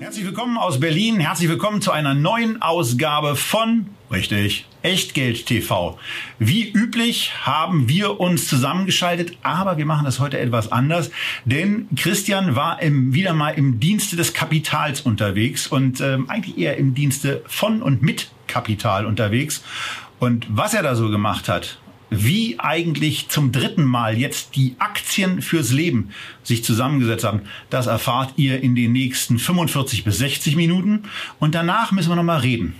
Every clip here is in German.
Herzlich willkommen aus Berlin. Herzlich willkommen zu einer neuen Ausgabe von, richtig, Echtgeld TV. Wie üblich haben wir uns zusammengeschaltet, aber wir machen das heute etwas anders, denn Christian war im, wieder mal im Dienste des Kapitals unterwegs und ähm, eigentlich eher im Dienste von und mit Kapital unterwegs. Und was er da so gemacht hat, wie eigentlich zum dritten Mal jetzt die Aktien fürs Leben sich zusammengesetzt haben, das erfahrt ihr in den nächsten 45 bis 60 Minuten. Und danach müssen wir nochmal reden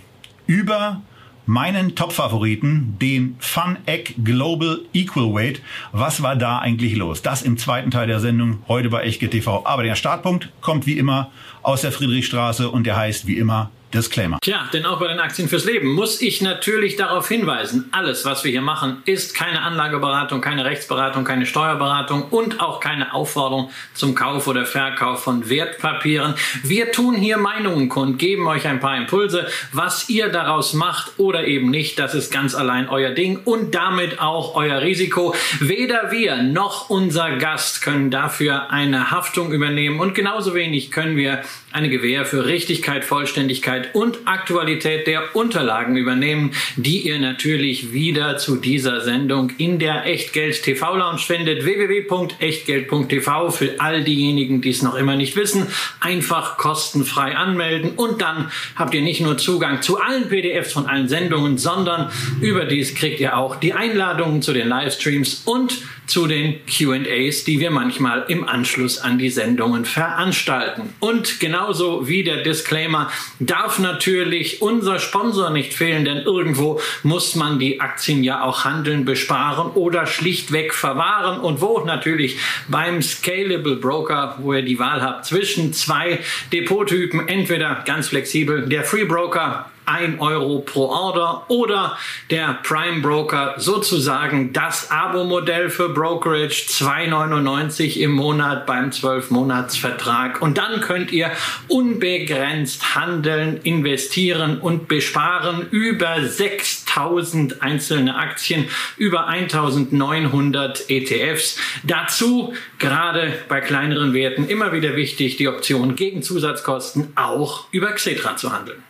über meinen Top-Favoriten, den Fun Egg Global Equal Weight. Was war da eigentlich los? Das im zweiten Teil der Sendung heute bei Echtge TV. Aber der Startpunkt kommt wie immer aus der Friedrichstraße und der heißt wie immer Disclaimer. Tja, denn auch bei den Aktien fürs Leben muss ich natürlich darauf hinweisen, alles, was wir hier machen, ist keine Anlageberatung, keine Rechtsberatung, keine Steuerberatung und auch keine Aufforderung zum Kauf oder Verkauf von Wertpapieren. Wir tun hier Meinungen kund, geben euch ein paar Impulse. Was ihr daraus macht oder eben nicht, das ist ganz allein euer Ding und damit auch euer Risiko. Weder wir noch unser Gast können dafür eine Haftung übernehmen und genauso wenig können wir eine Gewähr für Richtigkeit, Vollständigkeit und Aktualität der Unterlagen übernehmen, die ihr natürlich wieder zu dieser Sendung in der Echtgeld TV Lounge findet. www.echtgeld.tv für all diejenigen, die es noch immer nicht wissen. Einfach kostenfrei anmelden und dann habt ihr nicht nur Zugang zu allen PDFs von allen Sendungen, sondern überdies kriegt ihr auch die Einladungen zu den Livestreams und zu den QAs, die wir manchmal im Anschluss an die Sendungen veranstalten. Und genauso wie der Disclaimer darf natürlich unser Sponsor nicht fehlen, denn irgendwo muss man die Aktien ja auch handeln, besparen oder schlichtweg verwahren. Und wo natürlich beim Scalable Broker, wo ihr die Wahl habt zwischen zwei Depottypen, entweder ganz flexibel der Free Broker 1 Euro pro Order oder der Prime Broker sozusagen das Abo-Modell für Brokerage 2,99 im Monat beim 12-Monats-Vertrag. Und dann könnt ihr unbegrenzt handeln, investieren und besparen über 6000 einzelne Aktien, über 1900 ETFs. Dazu gerade bei kleineren Werten immer wieder wichtig, die Option gegen Zusatzkosten auch über Xetra zu handeln.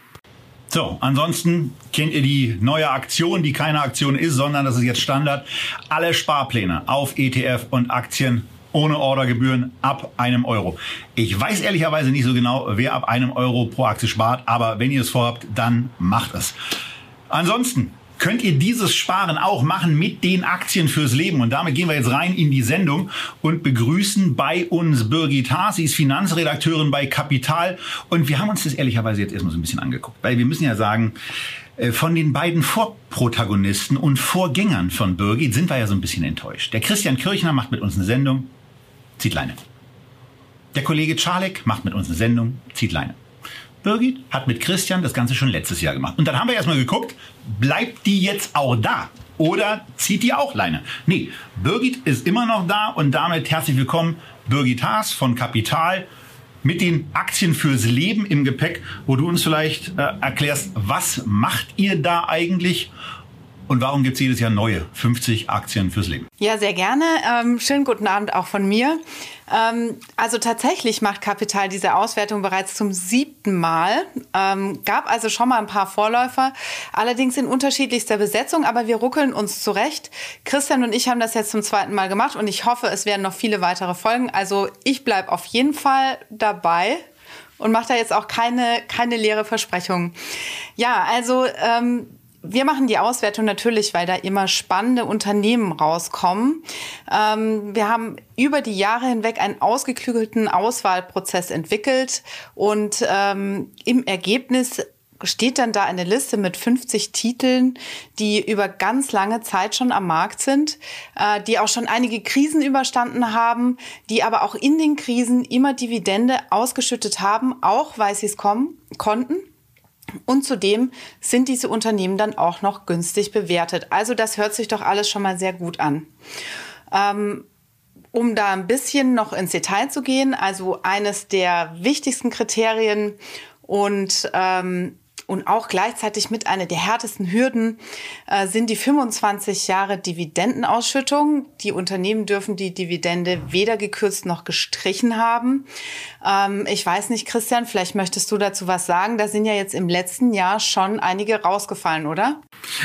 So, ansonsten kennt ihr die neue Aktion, die keine Aktion ist, sondern das ist jetzt Standard. Alle Sparpläne auf ETF und Aktien ohne Ordergebühren ab einem Euro. Ich weiß ehrlicherweise nicht so genau, wer ab einem Euro pro Aktie spart, aber wenn ihr es vorhabt, dann macht es. Ansonsten könnt ihr dieses Sparen auch machen mit den Aktien fürs Leben. Und damit gehen wir jetzt rein in die Sendung und begrüßen bei uns Birgit Haas. Sie ist Finanzredakteurin bei Kapital. Und wir haben uns das ehrlicherweise jetzt erstmal so ein bisschen angeguckt. Weil wir müssen ja sagen, äh, von den beiden Vorprotagonisten und Vorgängern von Birgit sind wir ja so ein bisschen enttäuscht. Der Christian Kirchner macht mit uns eine Sendung, zieht Leine. Der Kollege Czarek macht mit uns eine Sendung, zieht Leine. Birgit hat mit Christian das Ganze schon letztes Jahr gemacht. Und dann haben wir erstmal geguckt, bleibt die jetzt auch da? Oder zieht die auch Leine? Nee, Birgit ist immer noch da und damit herzlich willkommen, Birgit Haas von Kapital mit den Aktien fürs Leben im Gepäck, wo du uns vielleicht äh, erklärst, was macht ihr da eigentlich und warum gibt es jedes Jahr neue 50 Aktien fürs Leben? Ja, sehr gerne. Ähm, schönen guten Abend auch von mir. Ähm, also tatsächlich macht Kapital diese Auswertung bereits zum siebten Mal. Ähm, gab also schon mal ein paar Vorläufer, allerdings in unterschiedlichster Besetzung, aber wir ruckeln uns zurecht. Christian und ich haben das jetzt zum zweiten Mal gemacht und ich hoffe, es werden noch viele weitere Folgen. Also ich bleibe auf jeden Fall dabei und mache da jetzt auch keine, keine leere Versprechung. Ja, also ähm, wir machen die Auswertung natürlich, weil da immer spannende Unternehmen rauskommen. Ähm, wir haben über die Jahre hinweg einen ausgeklügelten Auswahlprozess entwickelt und ähm, im Ergebnis steht dann da eine Liste mit 50 Titeln, die über ganz lange Zeit schon am Markt sind, äh, die auch schon einige Krisen überstanden haben, die aber auch in den Krisen immer Dividende ausgeschüttet haben, auch weil sie es kommen konnten. Und zudem sind diese Unternehmen dann auch noch günstig bewertet. Also das hört sich doch alles schon mal sehr gut an. Ähm, um da ein bisschen noch ins Detail zu gehen, also eines der wichtigsten Kriterien und ähm, und auch gleichzeitig mit einer der härtesten Hürden äh, sind die 25 Jahre Dividendenausschüttung. Die Unternehmen dürfen die Dividende weder gekürzt noch gestrichen haben. Ähm, ich weiß nicht, Christian, vielleicht möchtest du dazu was sagen. Da sind ja jetzt im letzten Jahr schon einige rausgefallen, oder?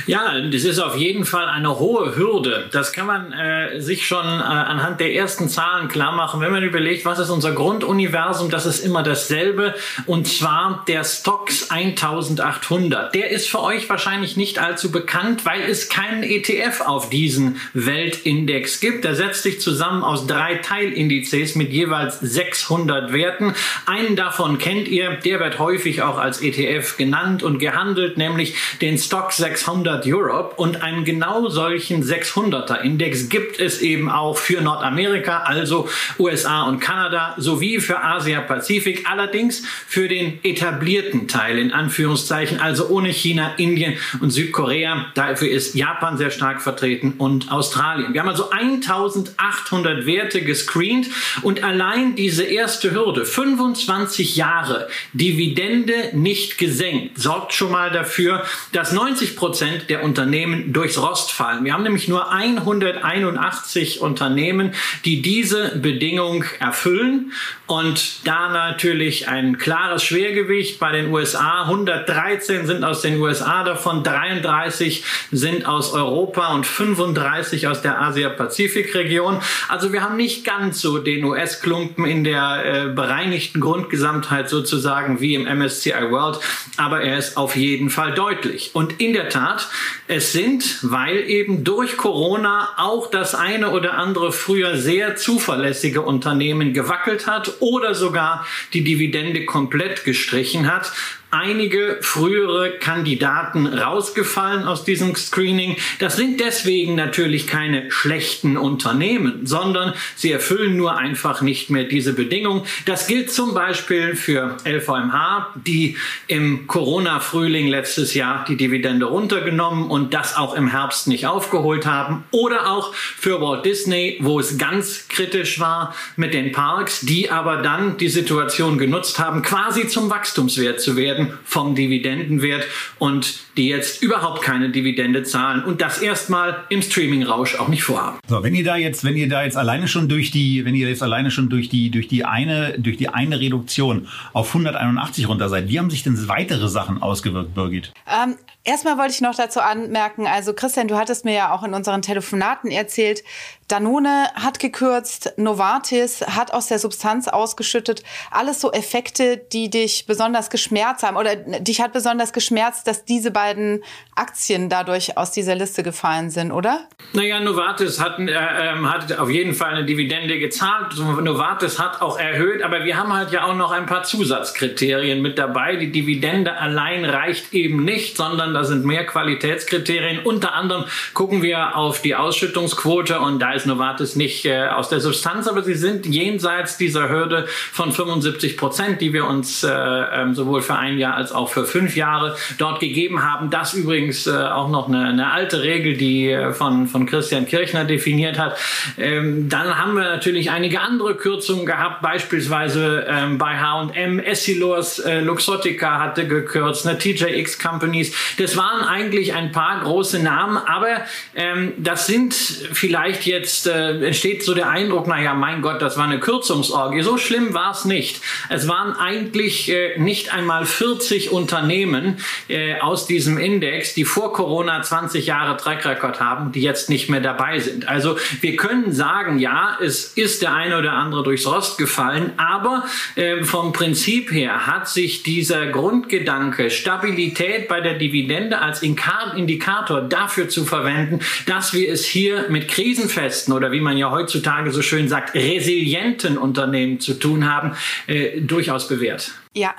Ja, das ist auf jeden Fall eine hohe Hürde. Das kann man äh, sich schon äh, anhand der ersten Zahlen klar machen. Wenn man überlegt, was ist unser Grunduniversum, das ist immer dasselbe. Und zwar der Stocks 1800. Der ist für euch wahrscheinlich nicht allzu bekannt, weil es keinen ETF auf diesen Weltindex gibt. Der setzt sich zusammen aus drei Teilindizes mit jeweils 600 Werten. Einen davon kennt ihr, der wird häufig auch als ETF genannt und gehandelt, nämlich den Stock 600. 600 Europe und einen genau solchen 600er Index gibt es eben auch für Nordamerika, also USA und Kanada, sowie für Asia-Pazifik, allerdings für den etablierten Teil in Anführungszeichen, also ohne China, Indien und Südkorea. Dafür ist Japan sehr stark vertreten und Australien. Wir haben also 1800 Werte gescreent und allein diese erste Hürde, 25 Jahre Dividende nicht gesenkt, sorgt schon mal dafür, dass 90 Prozent Prozent der Unternehmen durchs Rost fallen. Wir haben nämlich nur 181 Unternehmen, die diese Bedingung erfüllen. Und da natürlich ein klares Schwergewicht bei den USA. 113 sind aus den USA, davon 33 sind aus Europa und 35 aus der Asia-Pazifik-Region. Also wir haben nicht ganz so den US-Klumpen in der äh, bereinigten Grundgesamtheit sozusagen wie im MSCI World, aber er ist auf jeden Fall deutlich. Und in der Tat Es sind, weil eben durch Corona auch das eine oder andere früher sehr zuverlässige Unternehmen gewackelt hat oder sogar die Dividende komplett gestrichen hat, einige frühere Kandidaten rausgefallen aus diesem Screening. Das sind deswegen natürlich keine schlechten Unternehmen, sondern sie erfüllen nur einfach nicht mehr diese Bedingungen. Das gilt zum Beispiel für LVMH, die im Corona-Frühling letztes Jahr die Dividende runtergenommen und das auch im Herbst nicht aufgeholt haben. Oder auch für Walt Disney, wo es ganz kritisch war mit den Parks, die aber dann die Situation genutzt haben, quasi zum Wachstumswert zu werden werden vom Dividendenwert und die jetzt überhaupt keine Dividende zahlen und das erstmal im Streaming-Rausch auch nicht vorhaben. So, wenn ihr da jetzt, wenn ihr da jetzt alleine schon durch die, wenn ihr jetzt alleine schon durch die, durch die eine, durch die eine Reduktion auf 181 runter seid, wie haben sich denn weitere Sachen ausgewirkt, Birgit? Ähm, erstmal wollte ich noch dazu anmerken, also Christian, du hattest mir ja auch in unseren Telefonaten erzählt, Danone hat gekürzt, Novartis hat aus der Substanz ausgeschüttet. Alles so Effekte, die dich besonders geschmerzt haben oder dich hat besonders geschmerzt, dass diese beiden Aktien dadurch aus dieser Liste gefallen sind, oder? Naja, Novartis hat, äh, ähm, hat auf jeden Fall eine Dividende gezahlt. Novartis hat auch erhöht, aber wir haben halt ja auch noch ein paar Zusatzkriterien mit dabei. Die Dividende allein reicht eben nicht, sondern da sind mehr Qualitätskriterien. Unter anderem gucken wir auf die Ausschüttungsquote und da ist Novartis nicht äh, aus der Substanz, aber sie sind jenseits dieser Hürde von 75 Prozent, die wir uns äh, ähm, sowohl für ein Jahr als auch für fünf Jahre dort gegeben haben. Das übrigens äh, auch noch eine, eine, alte Regel, die äh, von, von Christian Kirchner definiert hat. Ähm, dann haben wir natürlich einige andere Kürzungen gehabt, beispielsweise ähm, bei H&M, Essilors, äh, Luxottica hatte gekürzt, eine TJX Companies. Das waren eigentlich ein paar große Namen, aber ähm, das sind vielleicht jetzt äh, entsteht so der Eindruck, naja, mein Gott, das war eine Kürzungsorgie. So schlimm war es nicht. Es waren eigentlich äh, nicht einmal 40 Unternehmen äh, aus diesem Index, die vor Corona 20 Jahre Track Record haben, die jetzt nicht mehr dabei sind. Also wir können sagen, ja, es ist der eine oder andere durchs Rost gefallen, aber äh, vom Prinzip her hat sich dieser Grundgedanke, Stabilität bei der Dividende als Indikator dafür zu verwenden, dass wir es hier mit krisenfest handfesten oder wie man ja heutzutage so schön sagt, resilienten Unternehmen zu tun haben, äh, durchaus bewährt. Ja,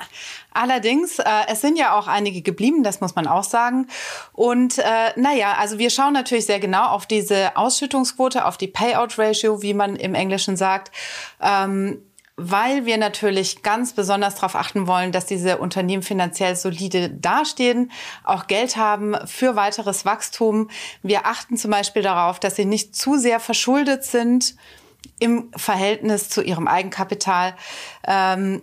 Allerdings, äh, es sind ja auch einige geblieben, das muss man auch sagen. Und äh, naja, also wir schauen natürlich sehr genau auf diese Ausschüttungsquote, auf die Payout-Ratio, wie man im Englischen sagt. Ähm, weil wir natürlich ganz besonders darauf achten wollen, dass diese Unternehmen finanziell solide dastehen, auch Geld haben für weiteres Wachstum. Wir achten zum Beispiel darauf, dass sie nicht zu sehr verschuldet sind im Verhältnis zu ihrem Eigenkapital. Ähm,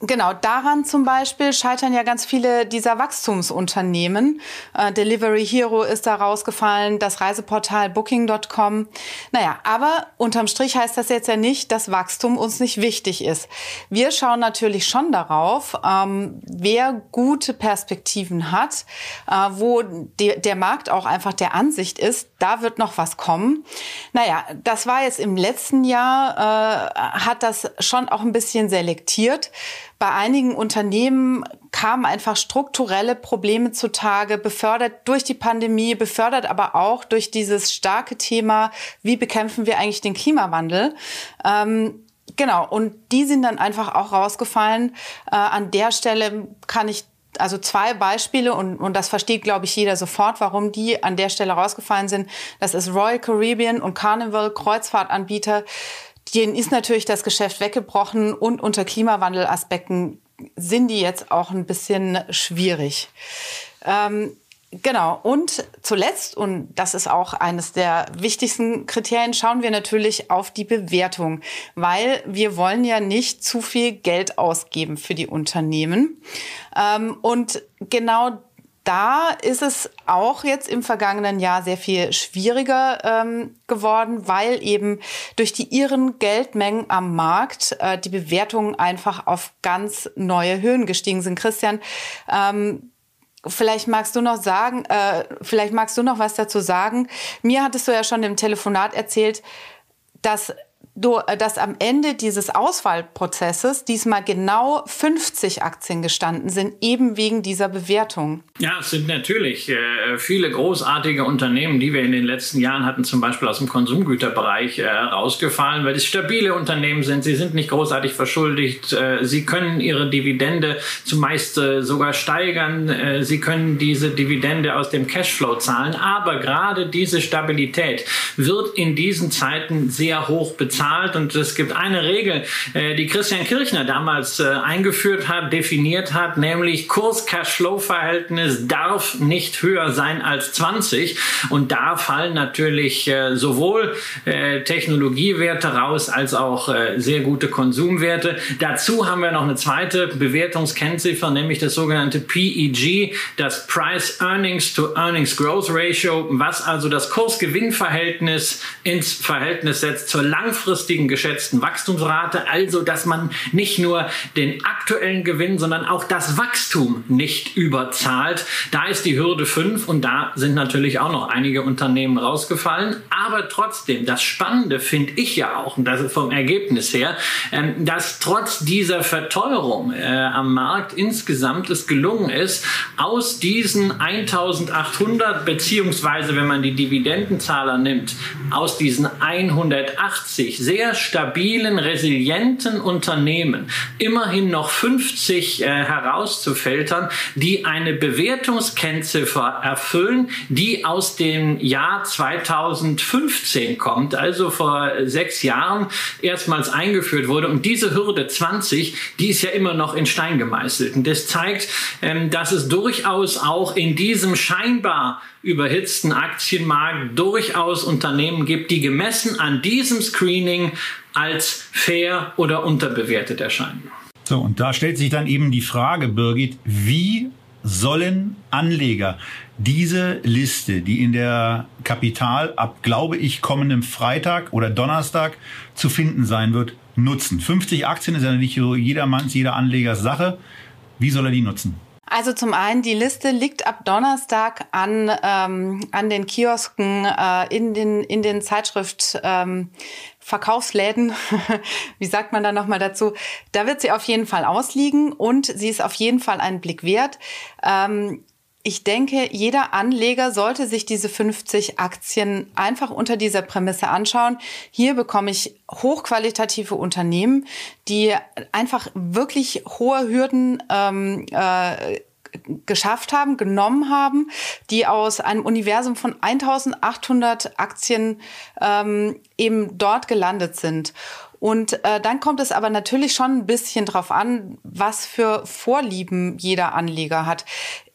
Genau, daran zum Beispiel scheitern ja ganz viele dieser Wachstumsunternehmen. Äh, Delivery Hero ist da rausgefallen, das Reiseportal Booking.com. Naja, aber unterm Strich heißt das jetzt ja nicht, dass Wachstum uns nicht wichtig ist. Wir schauen natürlich schon darauf, ähm, wer gute Perspektiven hat, äh, wo de der Markt auch einfach der Ansicht ist, da wird noch was kommen. Naja, das war jetzt im letzten Jahr, äh, hat das schon auch ein bisschen selektiert. Bei einigen Unternehmen kamen einfach strukturelle Probleme zutage, befördert durch die Pandemie, befördert aber auch durch dieses starke Thema, wie bekämpfen wir eigentlich den Klimawandel. Ähm, genau, und die sind dann einfach auch rausgefallen. Äh, an der Stelle kann ich also zwei Beispiele und, und das versteht, glaube ich, jeder sofort, warum die an der Stelle rausgefallen sind. Das ist Royal Caribbean und Carnival, Kreuzfahrtanbieter. Denen ist natürlich das Geschäft weggebrochen und unter Klimawandelaspekten sind die jetzt auch ein bisschen schwierig. Ähm, Genau. Und zuletzt, und das ist auch eines der wichtigsten Kriterien, schauen wir natürlich auf die Bewertung, weil wir wollen ja nicht zu viel Geld ausgeben für die Unternehmen. Ähm, und genau da ist es auch jetzt im vergangenen Jahr sehr viel schwieriger ähm, geworden, weil eben durch die ihren Geldmengen am Markt äh, die Bewertungen einfach auf ganz neue Höhen gestiegen sind. Christian, ähm, Vielleicht magst du noch sagen, äh, vielleicht magst du noch was dazu sagen. Mir hattest du ja schon im Telefonat erzählt, dass dass am Ende dieses Auswahlprozesses diesmal genau 50 Aktien gestanden sind, eben wegen dieser Bewertung. Ja, es sind natürlich äh, viele großartige Unternehmen, die wir in den letzten Jahren hatten, zum Beispiel aus dem Konsumgüterbereich, äh, rausgefallen, weil es stabile Unternehmen sind. Sie sind nicht großartig verschuldigt. Äh, sie können ihre Dividende zumeist äh, sogar steigern. Äh, sie können diese Dividende aus dem Cashflow zahlen. Aber gerade diese Stabilität wird in diesen Zeiten sehr hoch bezahlt bezahlt. Und es gibt eine Regel, äh, die Christian Kirchner damals äh, eingeführt hat, definiert hat, nämlich Kurs-Cash-Flow-Verhältnis darf nicht höher sein als 20. Und da fallen natürlich äh, sowohl Technologiewerte raus als auch sehr gute Konsumwerte. Dazu haben wir noch eine zweite Bewertungskennziffer, nämlich das sogenannte PEG, das Price Earnings to Earnings Growth Ratio, was also das Kurs-Gewinn-Verhältnis ins Verhältnis setzt zur langfristigen langfristigen geschätzten Wachstumsrate, also dass man nicht nur den aktuellen Gewinn, sondern auch das Wachstum nicht überzahlt. Da ist die Hürde 5 und da sind natürlich auch noch einige Unternehmen rausgefallen. Aber trotzdem, das Spannende finde ich ja auch, und das ist vom Ergebnis her, ähm, dass trotz dieser Verteuerung äh, am Markt insgesamt es gelungen ist, aus diesen 1800 beziehungsweise wenn man die Dividendenzahler nimmt, aus diesen 180 sehr stabilen, resilienten Unternehmen immerhin noch 50 äh, herauszufiltern, die eine Bewertungskennziffer erfüllen, die aus dem Jahr 2015 kommt, also vor sechs Jahren erstmals eingeführt wurde. Und diese Hürde 20, die ist ja immer noch in Stein gemeißelt. Und das zeigt, ähm, dass es durchaus auch in diesem scheinbar überhitzten Aktienmarkt durchaus Unternehmen gibt, die gemessen an diesem Screening als fair oder unterbewertet erscheinen. So, und da stellt sich dann eben die Frage, Birgit, wie sollen Anleger diese Liste, die in der Kapital ab, glaube ich, kommendem Freitag oder Donnerstag zu finden sein wird, nutzen? 50 Aktien ist ja nicht so jedermanns, jeder Anlegers Sache. Wie soll er die nutzen? Also zum einen, die Liste liegt ab Donnerstag an, ähm, an den Kiosken, äh, in, den, in den Zeitschrift. Ähm, Verkaufsläden, wie sagt man da nochmal dazu, da wird sie auf jeden Fall ausliegen und sie ist auf jeden Fall einen Blick wert. Ähm, ich denke, jeder Anleger sollte sich diese 50 Aktien einfach unter dieser Prämisse anschauen. Hier bekomme ich hochqualitative Unternehmen, die einfach wirklich hohe Hürden ähm, äh, geschafft haben, genommen haben, die aus einem Universum von 1800 Aktien ähm, eben dort gelandet sind. Und äh, dann kommt es aber natürlich schon ein bisschen drauf an, was für Vorlieben jeder Anleger hat.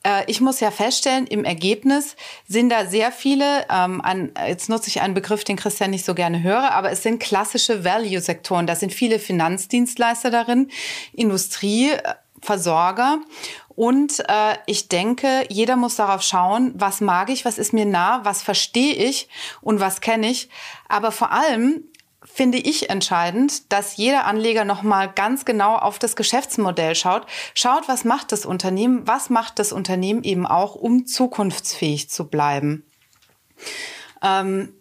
äh, ich muss ja feststellen, im Ergebnis sind da sehr viele, ähm, an, jetzt nutze ich einen Begriff, den Christian nicht so gerne höre, aber es sind klassische Value-Sektoren. Da sind viele Finanzdienstleister darin, Industrie, Versorger. Und äh, ich denke, jeder muss darauf schauen, was mag ich, was ist mir nah, was verstehe ich und was kenne ich. Aber vor allem finde ich entscheidend, dass jeder Anleger nochmal ganz genau auf das Geschäftsmodell schaut. Schaut, was macht das Unternehmen, was macht das Unternehmen eben auch, um zukunftsfähig zu bleiben. Ähm,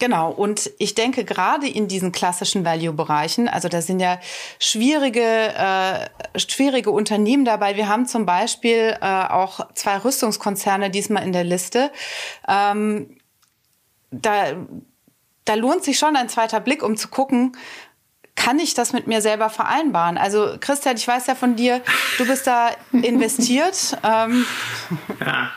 Genau, und ich denke gerade in diesen klassischen Value-Bereichen, also da sind ja schwierige, äh, schwierige Unternehmen dabei. Wir haben zum Beispiel äh, auch zwei Rüstungskonzerne diesmal in der Liste. Ähm, da, da lohnt sich schon ein zweiter Blick, um zu gucken, kann ich das mit mir selber vereinbaren? Also Christian, ich weiß ja von dir, du bist da investiert. ähm, ja.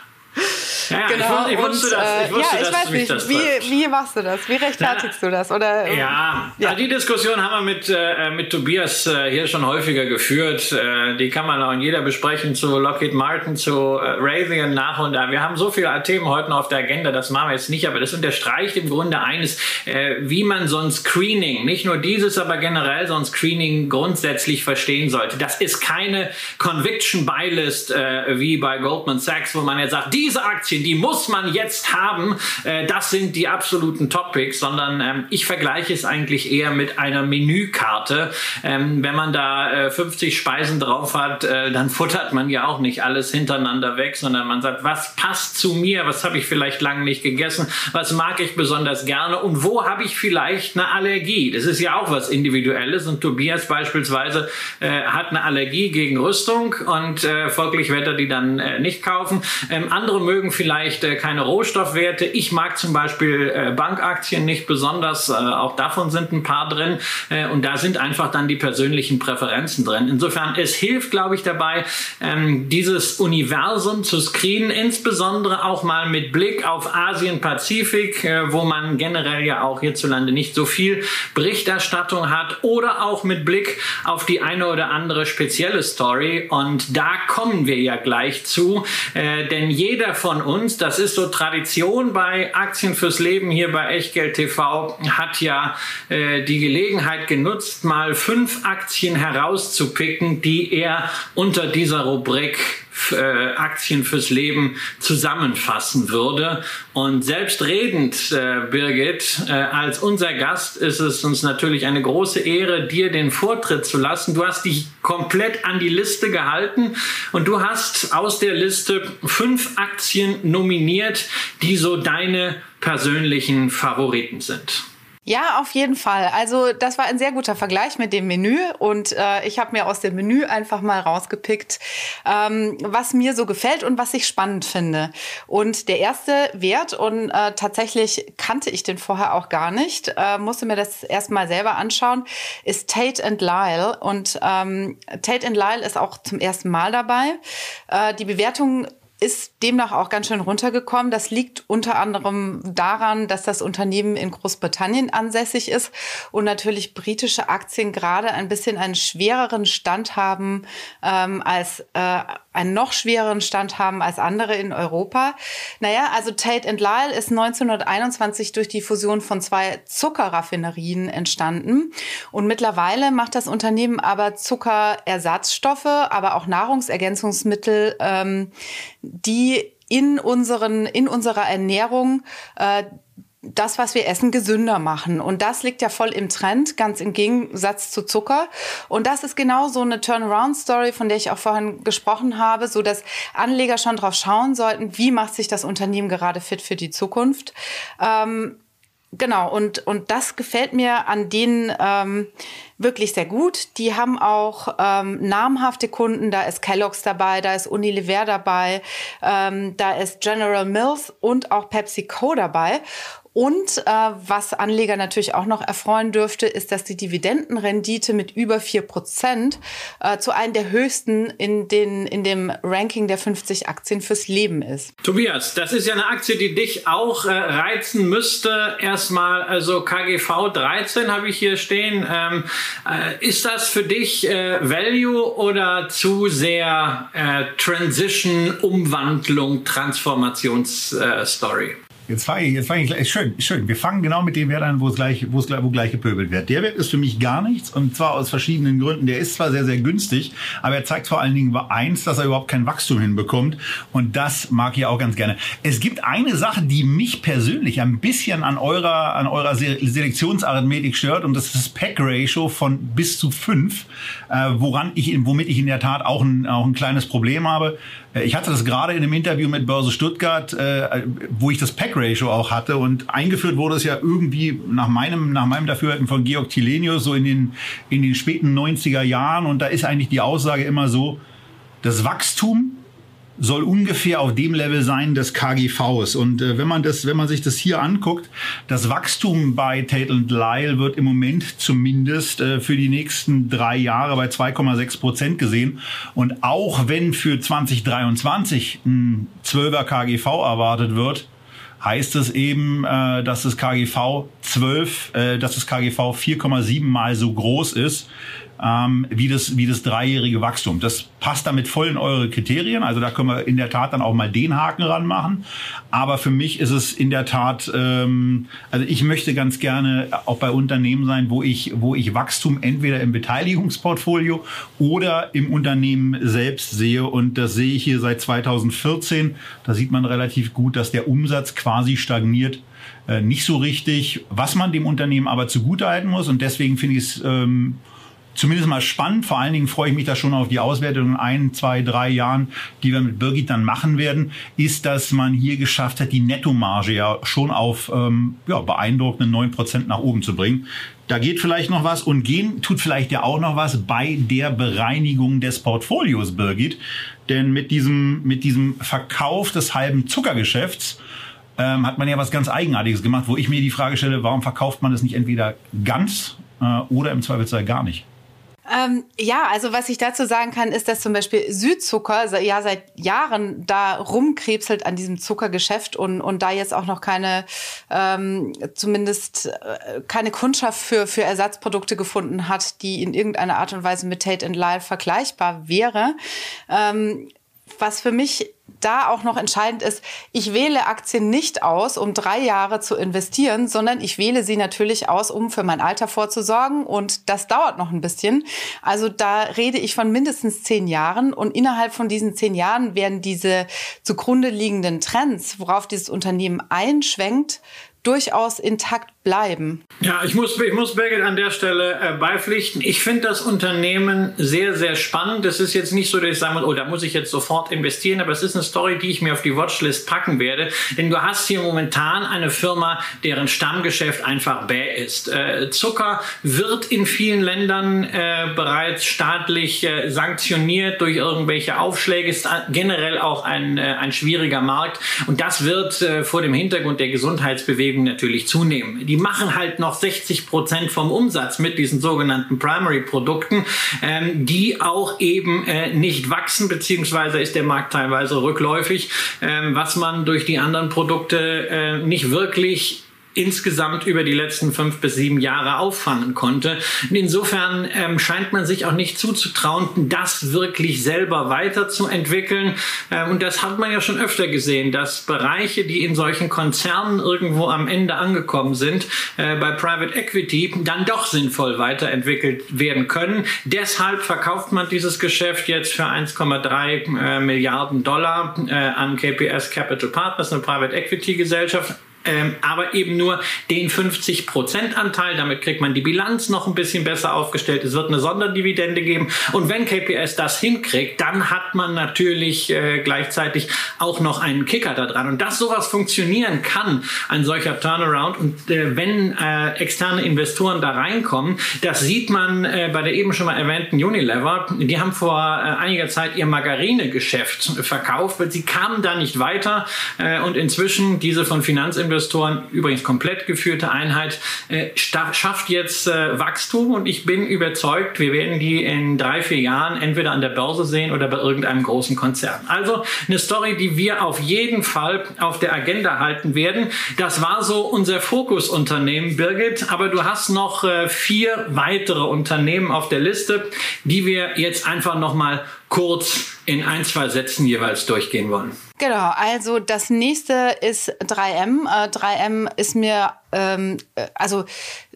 Ja, genau. ich, wusste, ich wusste das. Ich äh, wusste, ja, ich weiß nicht, wie, wie machst du das? Wie rechtfertigst Na, du das? Oder, ja, ja. die Diskussion haben wir mit, äh, mit Tobias äh, hier schon häufiger geführt. Äh, die kann man auch in jeder besprechen zu Lockheed Martin, zu äh, Raytheon nach und da. Wir haben so viele Themen heute noch auf der Agenda, das machen wir jetzt nicht, aber das unterstreicht im Grunde eines, äh, wie man so ein Screening, nicht nur dieses, aber generell so ein Screening grundsätzlich verstehen sollte. Das ist keine Conviction Buy List äh, wie bei Goldman Sachs, wo man jetzt sagt, diese Aktien, die muss man jetzt haben, äh, das sind die absoluten Topics, sondern ähm, ich vergleiche es eigentlich eher mit einer Menükarte. Ähm, wenn man da äh, 50 Speisen drauf hat, äh, dann futtert man ja auch nicht alles hintereinander weg, sondern man sagt, was passt zu mir, was habe ich vielleicht lange nicht gegessen, was mag ich besonders gerne und wo habe ich vielleicht eine Allergie. Das ist ja auch was Individuelles und Tobias beispielsweise äh, hat eine Allergie gegen Rüstung und äh, folglich wird er die dann äh, nicht kaufen. Ähm, andere mögen vielleicht äh, keine Rohstoffwerte. Ich mag zum Beispiel äh, Bankaktien nicht besonders. Äh, auch davon sind ein paar drin. Äh, und da sind einfach dann die persönlichen Präferenzen drin. Insofern, es hilft, glaube ich, dabei, ähm, dieses Universum zu screenen, insbesondere auch mal mit Blick auf Asien-Pazifik, äh, wo man generell ja auch hierzulande nicht so viel Berichterstattung hat oder auch mit Blick auf die eine oder andere spezielle Story. Und da kommen wir ja gleich zu, äh, denn jeder von uns, das ist so Tradition bei Aktien fürs Leben hier bei Echtgeld TV, hat ja äh, die Gelegenheit genutzt, mal fünf Aktien herauszupicken, die er unter dieser Rubrik äh, Aktien fürs Leben zusammenfassen würde. Und selbstredend, äh, Birgit, äh, als unser Gast ist es uns natürlich eine große Ehre, dir den Vortritt zu lassen. Du hast dich komplett an die Liste gehalten und du hast aus der Liste fünf Aktien nominiert, die so deine persönlichen Favoriten sind. Ja, auf jeden Fall. Also das war ein sehr guter Vergleich mit dem Menü und äh, ich habe mir aus dem Menü einfach mal rausgepickt, ähm, was mir so gefällt und was ich spannend finde. Und der erste Wert und äh, tatsächlich kannte ich den vorher auch gar nicht, äh, musste mir das erstmal selber anschauen, ist Tate and Lyle und ähm, Tate and Lyle ist auch zum ersten Mal dabei. Äh, die Bewertung ist demnach auch ganz schön runtergekommen. Das liegt unter anderem daran, dass das Unternehmen in Großbritannien ansässig ist und natürlich britische Aktien gerade ein bisschen einen schwereren Stand haben ähm, als äh, einen noch schwereren Stand haben als andere in Europa. Naja, also Tate Lyle ist 1921 durch die Fusion von zwei Zuckerraffinerien entstanden. Und mittlerweile macht das Unternehmen aber Zuckerersatzstoffe, aber auch Nahrungsergänzungsmittel, ähm, die in unseren, in unserer Ernährung äh, das, was wir essen, gesünder machen. Und das liegt ja voll im Trend, ganz im Gegensatz zu Zucker. Und das ist genau so eine Turnaround-Story, von der ich auch vorhin gesprochen habe, so dass Anleger schon drauf schauen sollten, wie macht sich das Unternehmen gerade fit für die Zukunft. Ähm, genau, und, und das gefällt mir an denen ähm, wirklich sehr gut. Die haben auch ähm, namhafte Kunden, da ist Kellogg's dabei, da ist Unilever dabei, ähm, da ist General Mills und auch PepsiCo dabei. Und äh, was Anleger natürlich auch noch erfreuen dürfte, ist, dass die Dividendenrendite mit über vier Prozent äh, zu einem der höchsten in, den, in dem Ranking der 50 Aktien fürs Leben ist. Tobias, das ist ja eine Aktie, die dich auch äh, reizen müsste. Erstmal, also KGV 13 habe ich hier stehen. Ähm, äh, ist das für dich äh, Value oder zu sehr äh, Transition, Umwandlung, Transformationsstory? Jetzt fange ich, jetzt fange ich, schön, schön. Wir fangen genau mit dem Wert an, wo es gleich, wo es wo gleich gepöbelt wird. Der Wert ist für mich gar nichts und zwar aus verschiedenen Gründen. Der ist zwar sehr, sehr günstig, aber er zeigt vor allen Dingen eins, dass er überhaupt kein Wachstum hinbekommt und das mag ich auch ganz gerne. Es gibt eine Sache, die mich persönlich ein bisschen an eurer, an eurer Selektionsarithmetik stört und das ist das Pack-Ratio von bis zu fünf, äh, woran ich, womit ich in der Tat auch ein, auch ein kleines Problem habe. Äh, ich hatte das gerade in einem Interview mit Börse Stuttgart, äh, wo ich das Pack-Ratio auch hatte und eingeführt wurde es ja irgendwie nach meinem, nach meinem Dafürhalten von Georg Tilenius so in den, in den späten 90er Jahren und da ist eigentlich die Aussage immer so, das Wachstum soll ungefähr auf dem Level sein des KGVs. Und äh, wenn man das, wenn man sich das hier anguckt, das Wachstum bei Tate Lyle wird im Moment zumindest äh, für die nächsten drei Jahre bei 2,6 Prozent gesehen. Und auch wenn für 2023 ein 12er KGV erwartet wird, heißt es eben, äh, dass das KGV 12, äh, dass das KGV 4,7 mal so groß ist ähm, wie, das, wie das dreijährige Wachstum. Das passt damit voll in eure Kriterien. Also da können wir in der Tat dann auch mal den Haken ranmachen. Aber für mich ist es in der Tat, ähm, also ich möchte ganz gerne auch bei Unternehmen sein, wo ich, wo ich Wachstum entweder im Beteiligungsportfolio oder im Unternehmen selbst sehe. Und das sehe ich hier seit 2014. Da sieht man relativ gut, dass der Umsatz quasi stagniert äh, nicht so richtig, was man dem Unternehmen aber zugutehalten muss. Und deswegen finde ich es ähm, zumindest mal spannend. Vor allen Dingen freue ich mich da schon auf die Auswertung in ein, zwei, drei Jahren, die wir mit Birgit dann machen werden, ist, dass man hier geschafft hat, die Nettomarge ja schon auf ähm, ja, beeindruckende neun Prozent nach oben zu bringen. Da geht vielleicht noch was und gehen tut vielleicht ja auch noch was bei der Bereinigung des Portfolios, Birgit. Denn mit diesem, mit diesem Verkauf des halben Zuckergeschäfts ähm, hat man ja was ganz Eigenartiges gemacht, wo ich mir die Frage stelle, warum verkauft man es nicht entweder ganz äh, oder im Zweifelsfall gar nicht? Ähm, ja, also was ich dazu sagen kann, ist, dass zum Beispiel Südzucker ja seit Jahren da rumkrebselt an diesem Zuckergeschäft und, und da jetzt auch noch keine, ähm, zumindest äh, keine Kundschaft für, für Ersatzprodukte gefunden hat, die in irgendeiner Art und Weise mit Tate Lyle vergleichbar wäre. Ähm, was für mich da auch noch entscheidend ist, ich wähle Aktien nicht aus, um drei Jahre zu investieren, sondern ich wähle sie natürlich aus, um für mein Alter vorzusorgen. Und das dauert noch ein bisschen. Also da rede ich von mindestens zehn Jahren. Und innerhalb von diesen zehn Jahren werden diese zugrunde liegenden Trends, worauf dieses Unternehmen einschwenkt, durchaus intakt bleiben. Ja, ich muss, ich muss Birgit an der Stelle äh, beipflichten. Ich finde das Unternehmen sehr, sehr spannend. Es ist jetzt nicht so, dass ich sage, oh, da muss ich jetzt sofort investieren, aber es ist eine Story, die ich mir auf die Watchlist packen werde. Denn du hast hier momentan eine Firma, deren Stammgeschäft einfach bäh ist. Äh, Zucker wird in vielen Ländern äh, bereits staatlich äh, sanktioniert durch irgendwelche Aufschläge. Ist generell auch ein, äh, ein schwieriger Markt. Und das wird äh, vor dem Hintergrund der Gesundheitsbewegung natürlich zunehmen. Die die machen halt noch 60 Prozent vom Umsatz mit diesen sogenannten Primary-Produkten, ähm, die auch eben äh, nicht wachsen, beziehungsweise ist der Markt teilweise rückläufig, ähm, was man durch die anderen Produkte äh, nicht wirklich insgesamt über die letzten fünf bis sieben Jahre auffangen konnte. Und insofern ähm, scheint man sich auch nicht zuzutrauen, das wirklich selber weiterzuentwickeln. Ähm, und das hat man ja schon öfter gesehen, dass Bereiche, die in solchen Konzernen irgendwo am Ende angekommen sind, äh, bei Private Equity dann doch sinnvoll weiterentwickelt werden können. Deshalb verkauft man dieses Geschäft jetzt für 1,3 äh, Milliarden Dollar äh, an KPS Capital Partners, eine Private Equity Gesellschaft ähm, aber eben nur den 50% Anteil. Damit kriegt man die Bilanz noch ein bisschen besser aufgestellt. Es wird eine Sonderdividende geben. Und wenn KPS das hinkriegt, dann hat man natürlich äh, gleichzeitig auch noch einen Kicker da dran. Und dass sowas funktionieren kann, ein solcher Turnaround, und äh, wenn äh, externe Investoren da reinkommen, das sieht man äh, bei der eben schon mal erwähnten Unilever. Die haben vor äh, einiger Zeit ihr Margarinegeschäft verkauft, sie kamen da nicht weiter. Äh, und inzwischen diese von Finanzinvestoren Investoren, übrigens komplett geführte Einheit, äh, schafft jetzt äh, Wachstum und ich bin überzeugt, wir werden die in drei, vier Jahren entweder an der Börse sehen oder bei irgendeinem großen Konzern. Also eine Story, die wir auf jeden Fall auf der Agenda halten werden. Das war so unser Fokusunternehmen, Birgit, aber du hast noch äh, vier weitere Unternehmen auf der Liste, die wir jetzt einfach nochmal kurz in ein, zwei Sätzen jeweils durchgehen wollen. Genau, also das nächste ist 3M. Äh, 3M ist mir, ähm, äh, also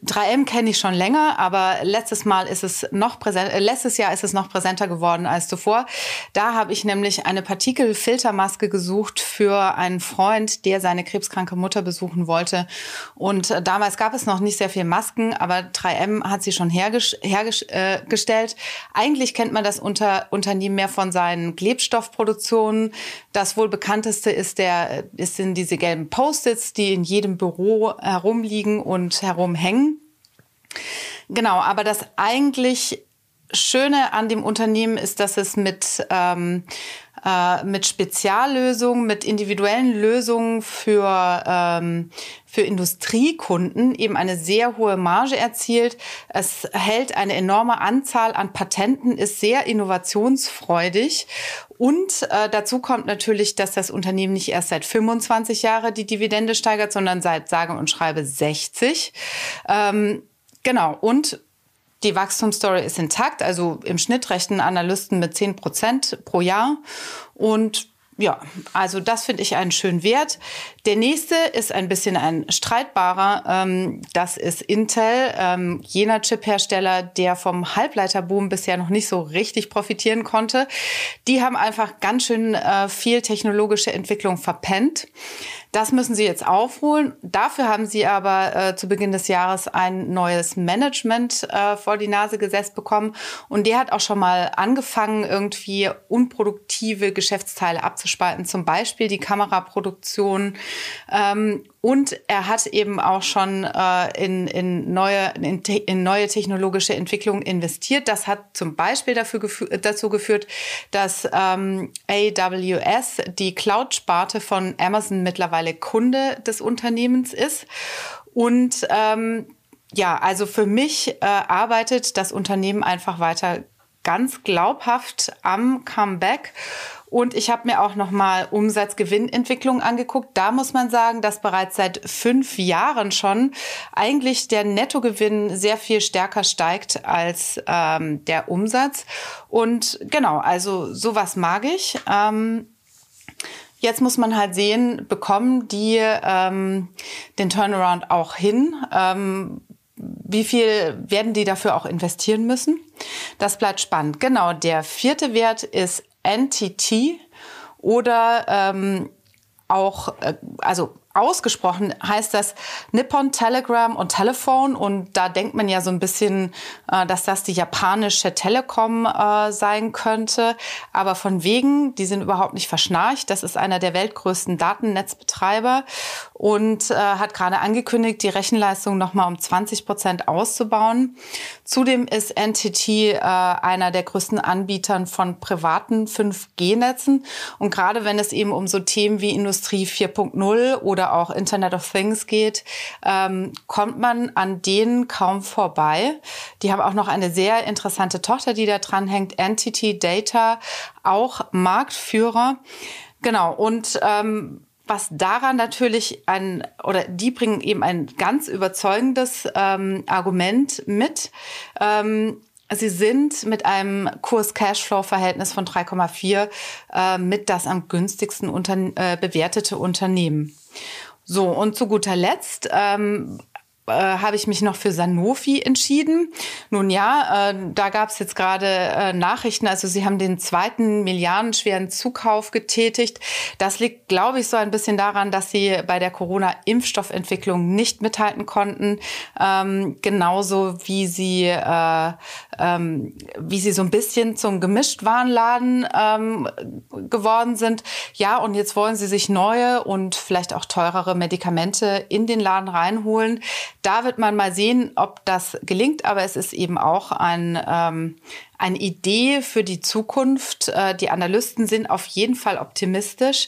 3M kenne ich schon länger, aber letztes Mal ist es noch präsent, äh, letztes Jahr ist es noch präsenter geworden als zuvor. Da habe ich nämlich eine Partikelfiltermaske gesucht für einen Freund, der seine krebskranke Mutter besuchen wollte. Und äh, damals gab es noch nicht sehr viel Masken, aber 3M hat sie schon hergestellt. Äh, Eigentlich kennt man das unter, Unternehmen mehr von seinen Klebstoffproduktionen. Das wohl bekannteste ist der, ist sind diese gelben Post-its, die in jedem Büro herumliegen und herumhängen. Genau, aber das eigentlich Schöne an dem Unternehmen ist, dass es mit, ähm, äh, mit Speziallösungen, mit individuellen Lösungen für, ähm, für Industriekunden eben eine sehr hohe Marge erzielt. Es hält eine enorme Anzahl an Patenten, ist sehr innovationsfreudig. Und äh, dazu kommt natürlich, dass das Unternehmen nicht erst seit 25 Jahren die Dividende steigert, sondern seit sage und schreibe 60. Ähm, Genau. Und die Wachstumsstory ist intakt, also im Schnitt rechnen Analysten mit 10 Prozent pro Jahr. Und ja, also das finde ich einen schönen Wert. Der nächste ist ein bisschen ein streitbarer. Ähm, das ist Intel, ähm, jener Chip-Hersteller, der vom Halbleiterboom bisher noch nicht so richtig profitieren konnte. Die haben einfach ganz schön äh, viel technologische Entwicklung verpennt. Das müssen sie jetzt aufholen. Dafür haben sie aber äh, zu Beginn des Jahres ein neues Management äh, vor die Nase gesetzt bekommen. Und der hat auch schon mal angefangen, irgendwie unproduktive Geschäftsteile abzuspalten. Zum Beispiel die Kameraproduktion. Ähm, und er hat eben auch schon äh, in, in, neue, in, in neue technologische Entwicklungen investiert. Das hat zum Beispiel dafür gefü dazu geführt, dass ähm, AWS, die Cloud-Sparte von Amazon, mittlerweile Kunde des Unternehmens ist. Und ähm, ja, also für mich äh, arbeitet das Unternehmen einfach weiter ganz glaubhaft am Comeback. Und ich habe mir auch nochmal Umsatzgewinnentwicklung angeguckt. Da muss man sagen, dass bereits seit fünf Jahren schon eigentlich der Nettogewinn sehr viel stärker steigt als ähm, der Umsatz. Und genau, also sowas mag ich. Ähm, Jetzt muss man halt sehen, bekommen die ähm, den Turnaround auch hin? Ähm, wie viel werden die dafür auch investieren müssen? Das bleibt spannend. Genau, der vierte Wert ist NTT oder ähm, auch, äh, also ausgesprochen heißt das Nippon Telegram und Telephone und da denkt man ja so ein bisschen, äh, dass das die japanische Telekom äh, sein könnte, aber von wegen, die sind überhaupt nicht verschnarcht. Das ist einer der weltgrößten Datennetzbetreiber und äh, hat gerade angekündigt, die Rechenleistung noch mal um 20 Prozent auszubauen. Zudem ist NTT äh, einer der größten Anbietern von privaten 5G-Netzen und gerade wenn es eben um so Themen wie Industrie 4.0 oder auch Internet of Things geht, ähm, kommt man an denen kaum vorbei. Die haben auch noch eine sehr interessante Tochter, die da dran hängt, Entity Data, auch Marktführer. Genau, und ähm, was daran natürlich ein, oder die bringen eben ein ganz überzeugendes ähm, Argument mit. Ähm, Sie sind mit einem Kurs-Cashflow-Verhältnis von 3,4 äh, mit das am günstigsten unter, äh, bewertete Unternehmen. So, und zu guter Letzt ähm, äh, habe ich mich noch für Sanofi entschieden. Nun ja, äh, da gab es jetzt gerade äh, Nachrichten, also sie haben den zweiten milliardenschweren Zukauf getätigt. Das liegt, glaube ich, so ein bisschen daran, dass sie bei der Corona-Impfstoffentwicklung nicht mithalten konnten, ähm, genauso wie sie äh, ähm, wie sie so ein bisschen zum Gemischtwarenladen ähm, geworden sind. Ja, und jetzt wollen sie sich neue und vielleicht auch teurere Medikamente in den Laden reinholen. Da wird man mal sehen, ob das gelingt, aber es ist eben auch ein, ähm, eine Idee für die Zukunft. Äh, die Analysten sind auf jeden Fall optimistisch.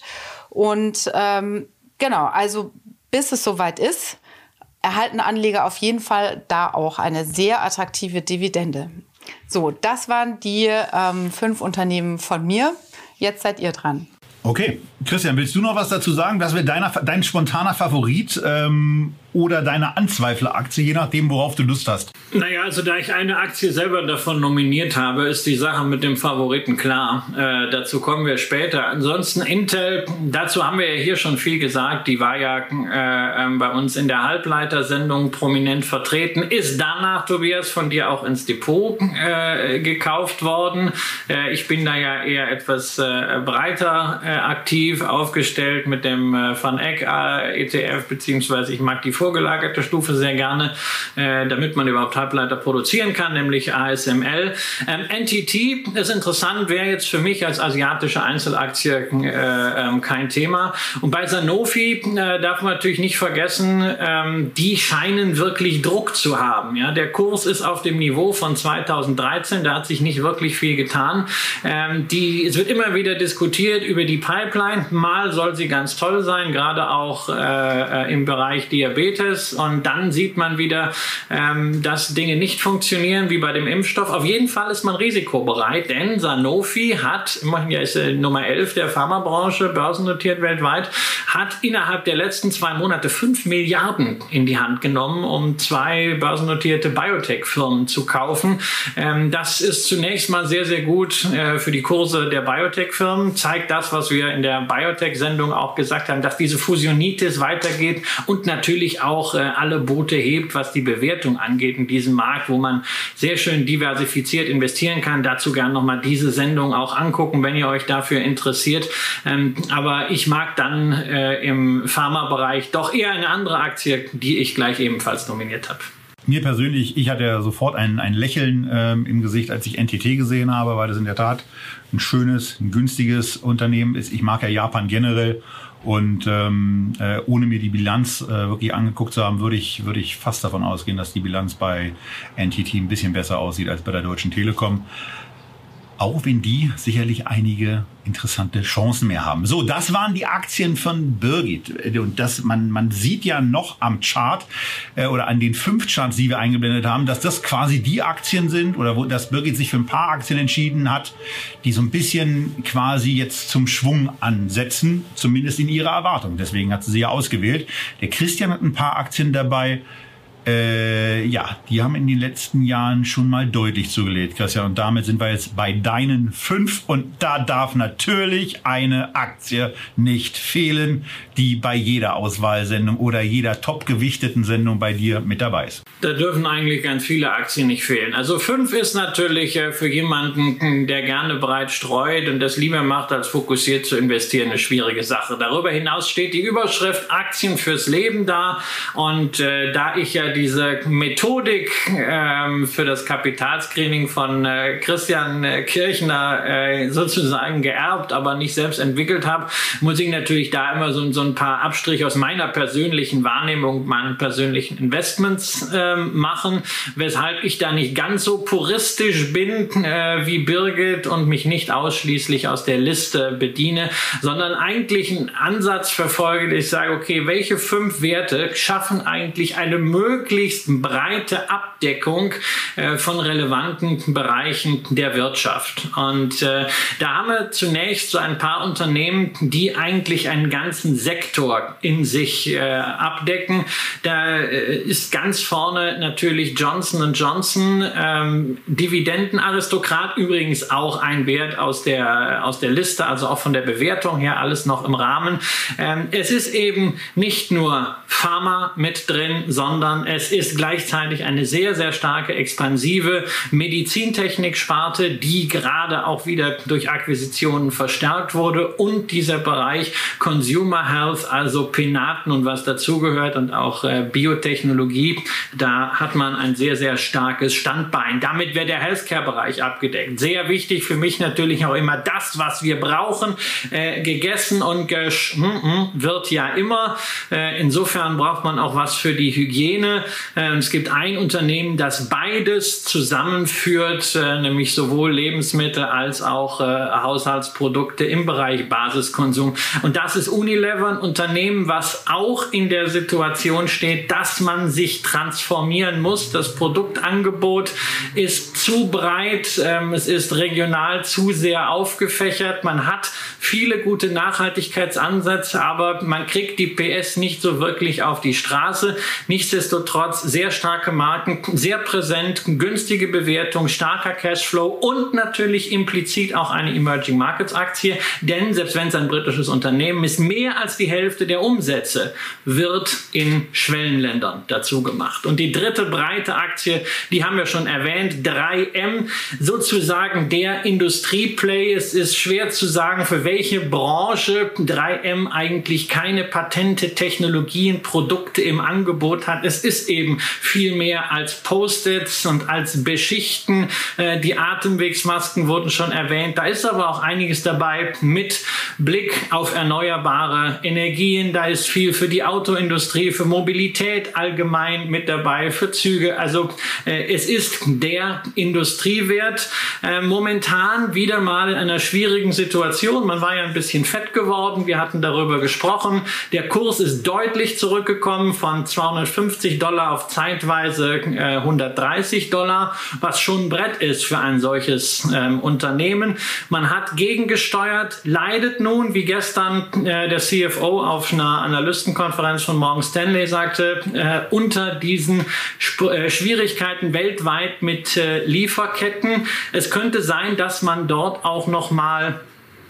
Und ähm, genau, also bis es soweit ist, erhalten Anleger auf jeden Fall da auch eine sehr attraktive Dividende. So, das waren die ähm, fünf Unternehmen von mir. Jetzt seid ihr dran. Okay, Christian, willst du noch was dazu sagen? Was wäre dein spontaner Favorit ähm, oder deine Anzweifleraktie, je nachdem, worauf du Lust hast? Naja, also da ich eine Aktie selber davon nominiert habe, ist die Sache mit dem Favoriten klar. Äh, dazu kommen wir später. Ansonsten Intel, dazu haben wir ja hier schon viel gesagt. Die war ja äh, ähm, bei uns in der Halbleitersendung prominent vertreten, ist danach, Tobias, von dir auch ins Depot äh, gekauft worden. Äh, ich bin da ja eher etwas äh, breiter äh, aktiv aufgestellt mit dem Van Eck ETF, beziehungsweise ich mag die vorgelagerte Stufe sehr gerne, äh, damit man überhaupt Halbleiter produzieren kann, nämlich ASML. Ähm, NTT ist interessant, wäre jetzt für mich als asiatische Einzelaktie äh, äh, kein Thema. Und bei Sanofi äh, darf man natürlich nicht vergessen, ähm, die scheinen wirklich Druck zu haben. Ja? Der Kurs ist auf dem Niveau von 2013, da hat sich nicht wirklich viel getan. Ähm, die, es wird immer wieder diskutiert über die Pipeline. Mal soll sie ganz toll sein, gerade auch äh, äh im Bereich Diabetes. Diabetes und dann sieht man wieder, ähm, dass Dinge nicht funktionieren wie bei dem Impfstoff. Auf jeden Fall ist man risikobereit, denn Sanofi hat, immerhin ja ist äh, Nummer 11 der Pharmabranche, börsennotiert weltweit, hat innerhalb der letzten zwei Monate 5 Milliarden in die Hand genommen, um zwei börsennotierte Biotech-Firmen zu kaufen. Ähm, das ist zunächst mal sehr, sehr gut äh, für die Kurse der Biotech-Firmen, zeigt das, was wir in der Biotech-Sendung auch gesagt haben, dass diese Fusionitis weitergeht und natürlich auch äh, alle Boote hebt, was die Bewertung angeht in diesem Markt, wo man sehr schön diversifiziert investieren kann. Dazu gerne nochmal diese Sendung auch angucken, wenn ihr euch dafür interessiert. Ähm, aber ich mag dann äh, im Pharmabereich doch eher eine andere Aktie, die ich gleich ebenfalls nominiert habe. Mir persönlich, ich hatte ja sofort ein, ein Lächeln ähm, im Gesicht, als ich NTT gesehen habe, weil das in der Tat ein schönes, ein günstiges Unternehmen ist. Ich mag ja Japan generell und ähm, äh, ohne mir die Bilanz äh, wirklich angeguckt zu haben, würde ich, würde ich fast davon ausgehen, dass die Bilanz bei NTT ein bisschen besser aussieht als bei der Deutschen Telekom auch wenn die sicherlich einige interessante Chancen mehr haben. So, das waren die Aktien von Birgit. Und das, man, man sieht ja noch am Chart äh, oder an den fünf Charts, die wir eingeblendet haben, dass das quasi die Aktien sind oder wo dass Birgit sich für ein paar Aktien entschieden hat, die so ein bisschen quasi jetzt zum Schwung ansetzen, zumindest in ihrer Erwartung. Deswegen hat sie sie ja ausgewählt. Der Christian hat ein paar Aktien dabei äh, ja, die haben in den letzten Jahren schon mal deutlich zugelegt, Christian. Und damit sind wir jetzt bei deinen fünf. Und da darf natürlich eine Aktie nicht fehlen, die bei jeder Auswahlsendung oder jeder topgewichteten Sendung bei dir mit dabei ist. Da dürfen eigentlich ganz viele Aktien nicht fehlen. Also fünf ist natürlich äh, für jemanden, der gerne breit streut und das lieber macht, als fokussiert zu investieren, eine schwierige Sache. Darüber hinaus steht die Überschrift Aktien fürs Leben da. Und äh, da ich ja diese Methodik ähm, für das Kapitalscreening von äh, Christian äh, Kirchner äh, sozusagen geerbt, aber nicht selbst entwickelt habe, muss ich natürlich da immer so, so ein paar Abstriche aus meiner persönlichen Wahrnehmung, meinen persönlichen Investments ähm, machen, weshalb ich da nicht ganz so puristisch bin äh, wie Birgit und mich nicht ausschließlich aus der Liste bediene, sondern eigentlich einen Ansatz verfolge, ich sage, okay, welche fünf Werte schaffen eigentlich eine möglichst breite Abdeckung äh, von relevanten Bereichen der Wirtschaft. Und äh, da haben wir zunächst so ein paar Unternehmen, die eigentlich einen ganzen Sektor in sich äh, abdecken. Da äh, ist ganz vorne natürlich Johnson Johnson, ähm, Dividendenaristokrat, übrigens auch ein Wert aus der, aus der Liste, also auch von der Bewertung her alles noch im Rahmen. Ähm, es ist eben nicht nur Pharma mit drin, sondern es ist gleichzeitig eine sehr, sehr starke expansive Medizintechnik-Sparte, die gerade auch wieder durch Akquisitionen verstärkt wurde und dieser Bereich Consumer Health, also Penaten und was dazugehört und auch äh, Biotechnologie, da hat man ein sehr, sehr starkes Standbein. Damit wäre der Healthcare-Bereich abgedeckt. Sehr wichtig für mich natürlich auch immer das, was wir brauchen, äh, gegessen und gesch mm, mm, wird ja immer. Äh, insofern braucht man auch was für die Hygiene. Äh, es gibt gibt ein Unternehmen, das beides zusammenführt, äh, nämlich sowohl Lebensmittel als auch äh, Haushaltsprodukte im Bereich Basiskonsum. Und das ist Unilever, ein Unternehmen, was auch in der Situation steht, dass man sich transformieren muss. Das Produktangebot ist zu breit, ähm, es ist regional zu sehr aufgefächert. Man hat viele gute Nachhaltigkeitsansätze, aber man kriegt die PS nicht so wirklich auf die Straße. Nichtsdestotrotz sehr starke Marken, sehr präsent, günstige Bewertung, starker Cashflow und natürlich implizit auch eine Emerging Markets Aktie, denn selbst wenn es ein britisches Unternehmen ist, mehr als die Hälfte der Umsätze wird in Schwellenländern dazu gemacht. Und die dritte breite Aktie, die haben wir schon erwähnt, 3M, sozusagen der Industrieplay. Es ist schwer zu sagen, für welche Branche 3M eigentlich keine Patente, Technologien, Produkte im Angebot hat. Es ist eben viel mehr als Post-its und als Beschichten. Äh, die Atemwegsmasken wurden schon erwähnt. Da ist aber auch einiges dabei mit Blick auf erneuerbare Energien. Da ist viel für die Autoindustrie, für Mobilität allgemein mit dabei, für Züge. Also äh, es ist der Industriewert. Äh, momentan wieder mal in einer schwierigen Situation. Man war ja ein bisschen fett geworden. Wir hatten darüber gesprochen. Der Kurs ist deutlich zurückgekommen von 250 Dollar auf zeitweise äh, 130 Dollar, was schon ein Brett ist für ein solches ähm, Unternehmen. Man hat gegengesteuert, leidet nun, wie gestern äh, der CFO auf einer Analystenkonferenz von Morgan Stanley sagte, äh, unter diesen Sp äh, Schwierigkeiten weltweit mit äh, Lieferketten. Es könnte sein, dass man dort auch noch mal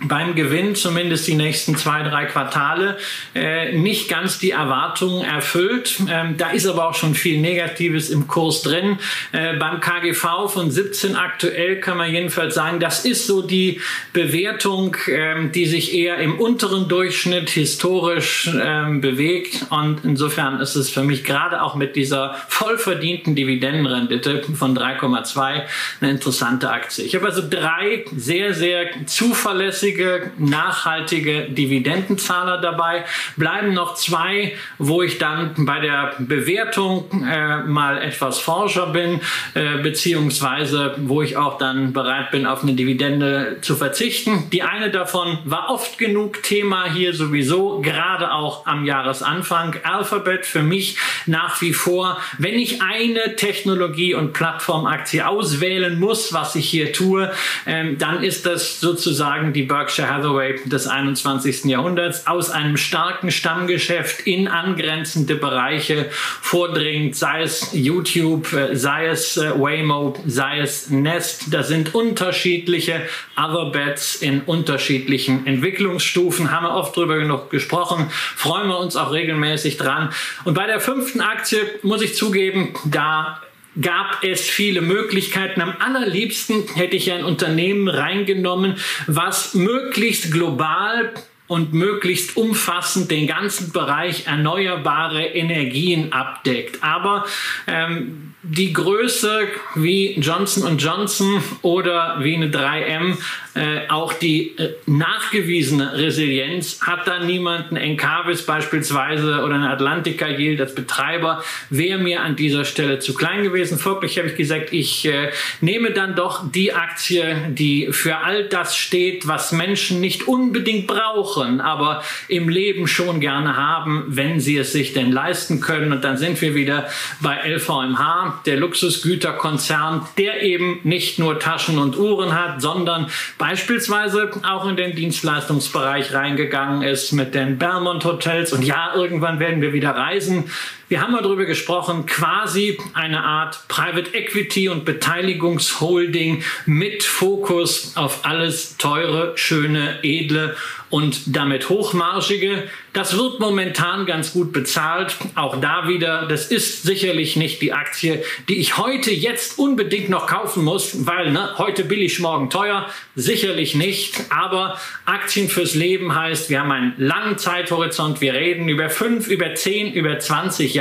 beim Gewinn zumindest die nächsten zwei, drei Quartale äh, nicht ganz die Erwartungen erfüllt. Ähm, da ist aber auch schon viel Negatives im Kurs drin. Äh, beim KGV von 17 aktuell kann man jedenfalls sagen, das ist so die Bewertung, ähm, die sich eher im unteren Durchschnitt historisch ähm, bewegt. Und insofern ist es für mich gerade auch mit dieser vollverdienten Dividendenrendite von 3,2 eine interessante Aktie. Ich habe also drei sehr, sehr zuverlässige günstige, nachhaltige Dividendenzahler dabei. Bleiben noch zwei, wo ich dann bei der Bewertung äh, mal etwas forscher bin, äh, beziehungsweise wo ich auch dann bereit bin, auf eine Dividende zu verzichten. Die eine davon war oft genug Thema hier sowieso, gerade auch am Jahresanfang. Alphabet für mich nach wie vor, wenn ich eine Technologie- und Plattformaktie auswählen muss, was ich hier tue, ähm, dann ist das sozusagen die Börse Berkshire Hathaway des 21. Jahrhunderts aus einem starken Stammgeschäft in angrenzende Bereiche vordringt, sei es YouTube, äh, sei es äh, Waymo, sei es Nest. Da sind unterschiedliche Other in unterschiedlichen Entwicklungsstufen. Haben wir oft drüber genug gesprochen. Freuen wir uns auch regelmäßig dran. Und bei der fünften Aktie muss ich zugeben, da gab es viele Möglichkeiten. Am allerliebsten hätte ich ein Unternehmen reingenommen, was möglichst global und möglichst umfassend den ganzen Bereich erneuerbare Energien abdeckt. Aber ähm, die Größe wie Johnson Johnson oder wie eine 3M, äh, auch die äh, nachgewiesene Resilienz hat da niemanden. Encarvis beispielsweise oder eine Atlantica Yield als Betreiber wäre mir an dieser Stelle zu klein gewesen. Folglich habe ich gesagt, ich äh, nehme dann doch die Aktie, die für all das steht, was Menschen nicht unbedingt brauchen, aber im Leben schon gerne haben, wenn sie es sich denn leisten können. Und dann sind wir wieder bei LVMH der Luxusgüterkonzern, der eben nicht nur Taschen und Uhren hat, sondern beispielsweise auch in den Dienstleistungsbereich reingegangen ist mit den Belmont Hotels. Und ja, irgendwann werden wir wieder reisen. Wir haben mal darüber gesprochen, quasi eine Art Private Equity und Beteiligungsholding mit Fokus auf alles teure, schöne, edle und damit hochmarschige. Das wird momentan ganz gut bezahlt. Auch da wieder, das ist sicherlich nicht die Aktie, die ich heute jetzt unbedingt noch kaufen muss, weil ne, heute billig, morgen teuer. Sicherlich nicht. Aber Aktien fürs Leben heißt, wir haben einen langen Zeithorizont. Wir reden über fünf, über zehn, über 20 Jahre.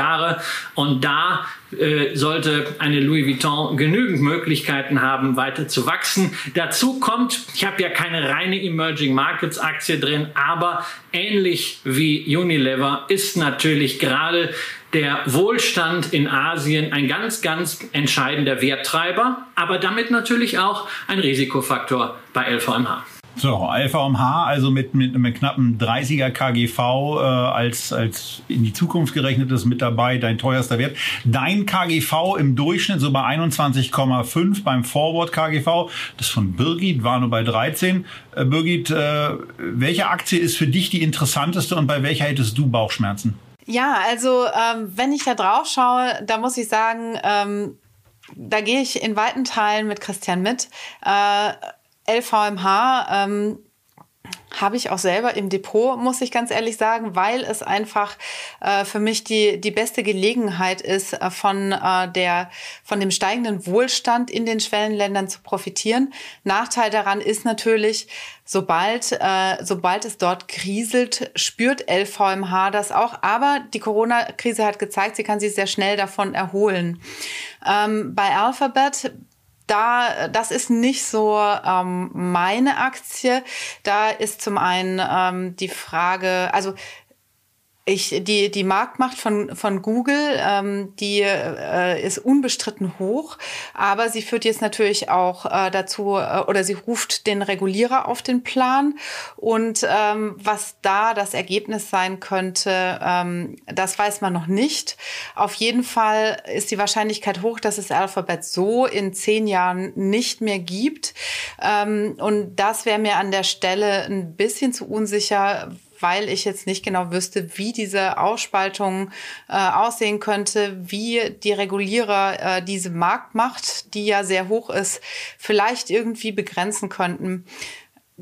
Und da äh, sollte eine Louis Vuitton genügend Möglichkeiten haben, weiter zu wachsen. Dazu kommt, ich habe ja keine reine Emerging Markets Aktie drin, aber ähnlich wie Unilever ist natürlich gerade der Wohlstand in Asien ein ganz, ganz entscheidender Werttreiber, aber damit natürlich auch ein Risikofaktor bei LVMH. So, LVMH, also mit, mit einem knappen 30er KGV äh, als, als in die Zukunft gerechnet ist mit dabei, dein teuerster Wert. Dein KGV im Durchschnitt so bei 21,5 beim Forward KGV. Das von Birgit war nur bei 13. Äh, Birgit, äh, welche Aktie ist für dich die interessanteste und bei welcher hättest du Bauchschmerzen? Ja, also ähm, wenn ich da drauf schaue, da muss ich sagen, ähm, da gehe ich in weiten Teilen mit Christian mit. Äh, LVMH ähm, habe ich auch selber im Depot, muss ich ganz ehrlich sagen, weil es einfach äh, für mich die, die beste Gelegenheit ist, äh, von, äh, der, von dem steigenden Wohlstand in den Schwellenländern zu profitieren. Nachteil daran ist natürlich, sobald, äh, sobald es dort kriselt, spürt LVMH das auch. Aber die Corona-Krise hat gezeigt, sie kann sich sehr schnell davon erholen. Ähm, bei Alphabet da, das ist nicht so ähm, meine Aktie. Da ist zum einen ähm, die Frage, also ich, die, die Marktmacht von, von Google, ähm, die äh, ist unbestritten hoch, aber sie führt jetzt natürlich auch äh, dazu, äh, oder sie ruft den Regulierer auf den Plan. Und ähm, was da das Ergebnis sein könnte, ähm, das weiß man noch nicht. Auf jeden Fall ist die Wahrscheinlichkeit hoch, dass es Alphabet so in zehn Jahren nicht mehr gibt. Ähm, und das wäre mir an der Stelle ein bisschen zu unsicher, weil ich jetzt nicht genau wüsste, wie diese Ausspaltung äh, aussehen könnte, wie die Regulierer äh, diese Marktmacht, die ja sehr hoch ist, vielleicht irgendwie begrenzen könnten.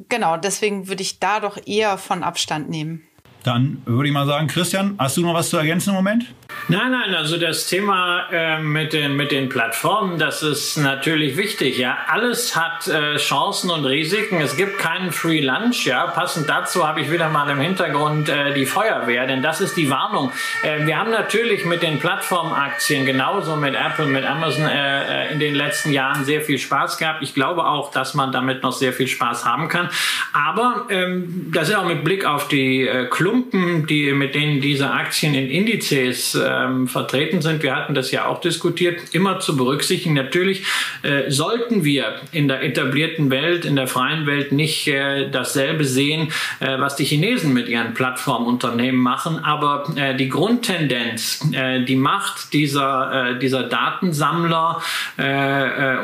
Genau, deswegen würde ich da doch eher von Abstand nehmen. Dann würde ich mal sagen, Christian, hast du noch was zu ergänzen im Moment? Nein, nein, also das Thema äh, mit, den, mit den Plattformen, das ist natürlich wichtig. Ja, alles hat äh, Chancen und Risiken. Es gibt keinen Free Lunch. Ja, passend dazu habe ich wieder mal im Hintergrund äh, die Feuerwehr, denn das ist die Warnung. Äh, wir haben natürlich mit den Plattformaktien genauso mit Apple, mit Amazon äh, äh, in den letzten Jahren sehr viel Spaß gehabt. Ich glaube auch, dass man damit noch sehr viel Spaß haben kann. Aber ähm, das ist auch mit Blick auf die äh, Klumpen, die mit denen diese Aktien in Indizes äh, ähm, vertreten sind, wir hatten das ja auch diskutiert, immer zu berücksichtigen. Natürlich äh, sollten wir in der etablierten Welt, in der freien Welt nicht äh, dasselbe sehen, äh, was die Chinesen mit ihren Plattformunternehmen machen, aber äh, die Grundtendenz, äh, die Macht dieser, äh, dieser Datensammler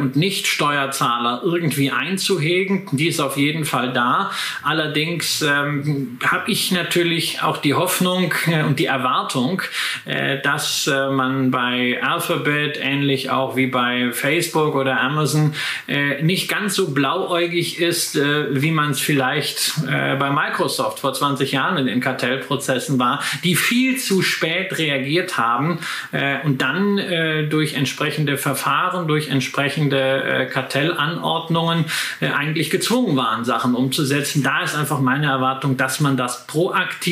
und Nicht-Steuerzahler irgendwie einzuhegen, die ist auf jeden Fall da. Allerdings ähm, habe ich natürlich auch die Hoffnung und die Erwartung, dass äh, man bei Alphabet, ähnlich auch wie bei Facebook oder Amazon, äh, nicht ganz so blauäugig ist, äh, wie man es vielleicht äh, bei Microsoft vor 20 Jahren in den Kartellprozessen war, die viel zu spät reagiert haben äh, und dann äh, durch entsprechende Verfahren, durch entsprechende Kartellanordnungen eigentlich gezwungen waren, Sachen umzusetzen. Da ist einfach meine Erwartung, dass man das proaktiv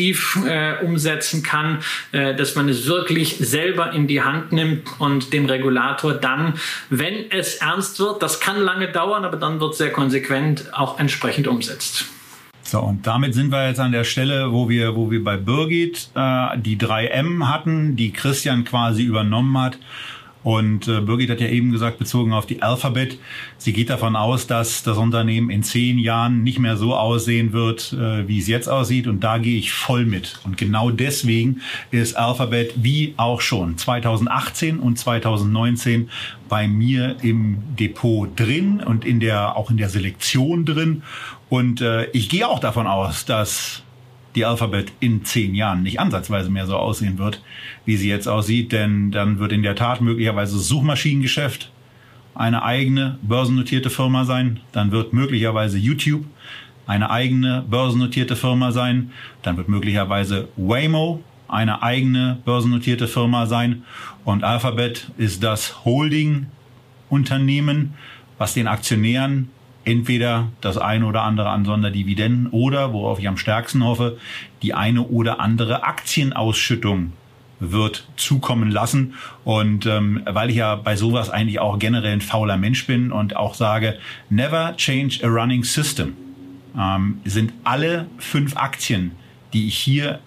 umsetzen kann, dass man es wirklich wirklich selber in die Hand nimmt und dem Regulator dann, wenn es ernst wird, das kann lange dauern, aber dann wird sehr konsequent auch entsprechend umsetzt. So, und damit sind wir jetzt an der Stelle, wo wir, wo wir bei Birgit äh, die 3M hatten, die Christian quasi übernommen hat. Und äh, Birgit hat ja eben gesagt, bezogen auf die Alphabet, sie geht davon aus, dass das Unternehmen in zehn Jahren nicht mehr so aussehen wird, äh, wie es jetzt aussieht. Und da gehe ich voll mit. Und genau deswegen ist Alphabet wie auch schon 2018 und 2019 bei mir im Depot drin und in der auch in der Selektion drin. Und äh, ich gehe auch davon aus, dass die Alphabet in zehn Jahren nicht ansatzweise mehr so aussehen wird, wie sie jetzt aussieht, denn dann wird in der Tat möglicherweise Suchmaschinengeschäft eine eigene börsennotierte Firma sein, dann wird möglicherweise YouTube eine eigene börsennotierte Firma sein, dann wird möglicherweise Waymo eine eigene börsennotierte Firma sein und Alphabet ist das Holding Unternehmen, was den Aktionären entweder das eine oder andere an Sonderdividenden oder, worauf ich am stärksten hoffe, die eine oder andere Aktienausschüttung wird zukommen lassen. Und ähm, weil ich ja bei sowas eigentlich auch generell ein fauler Mensch bin und auch sage, never change a running system, ähm, sind alle fünf Aktien, die ich hier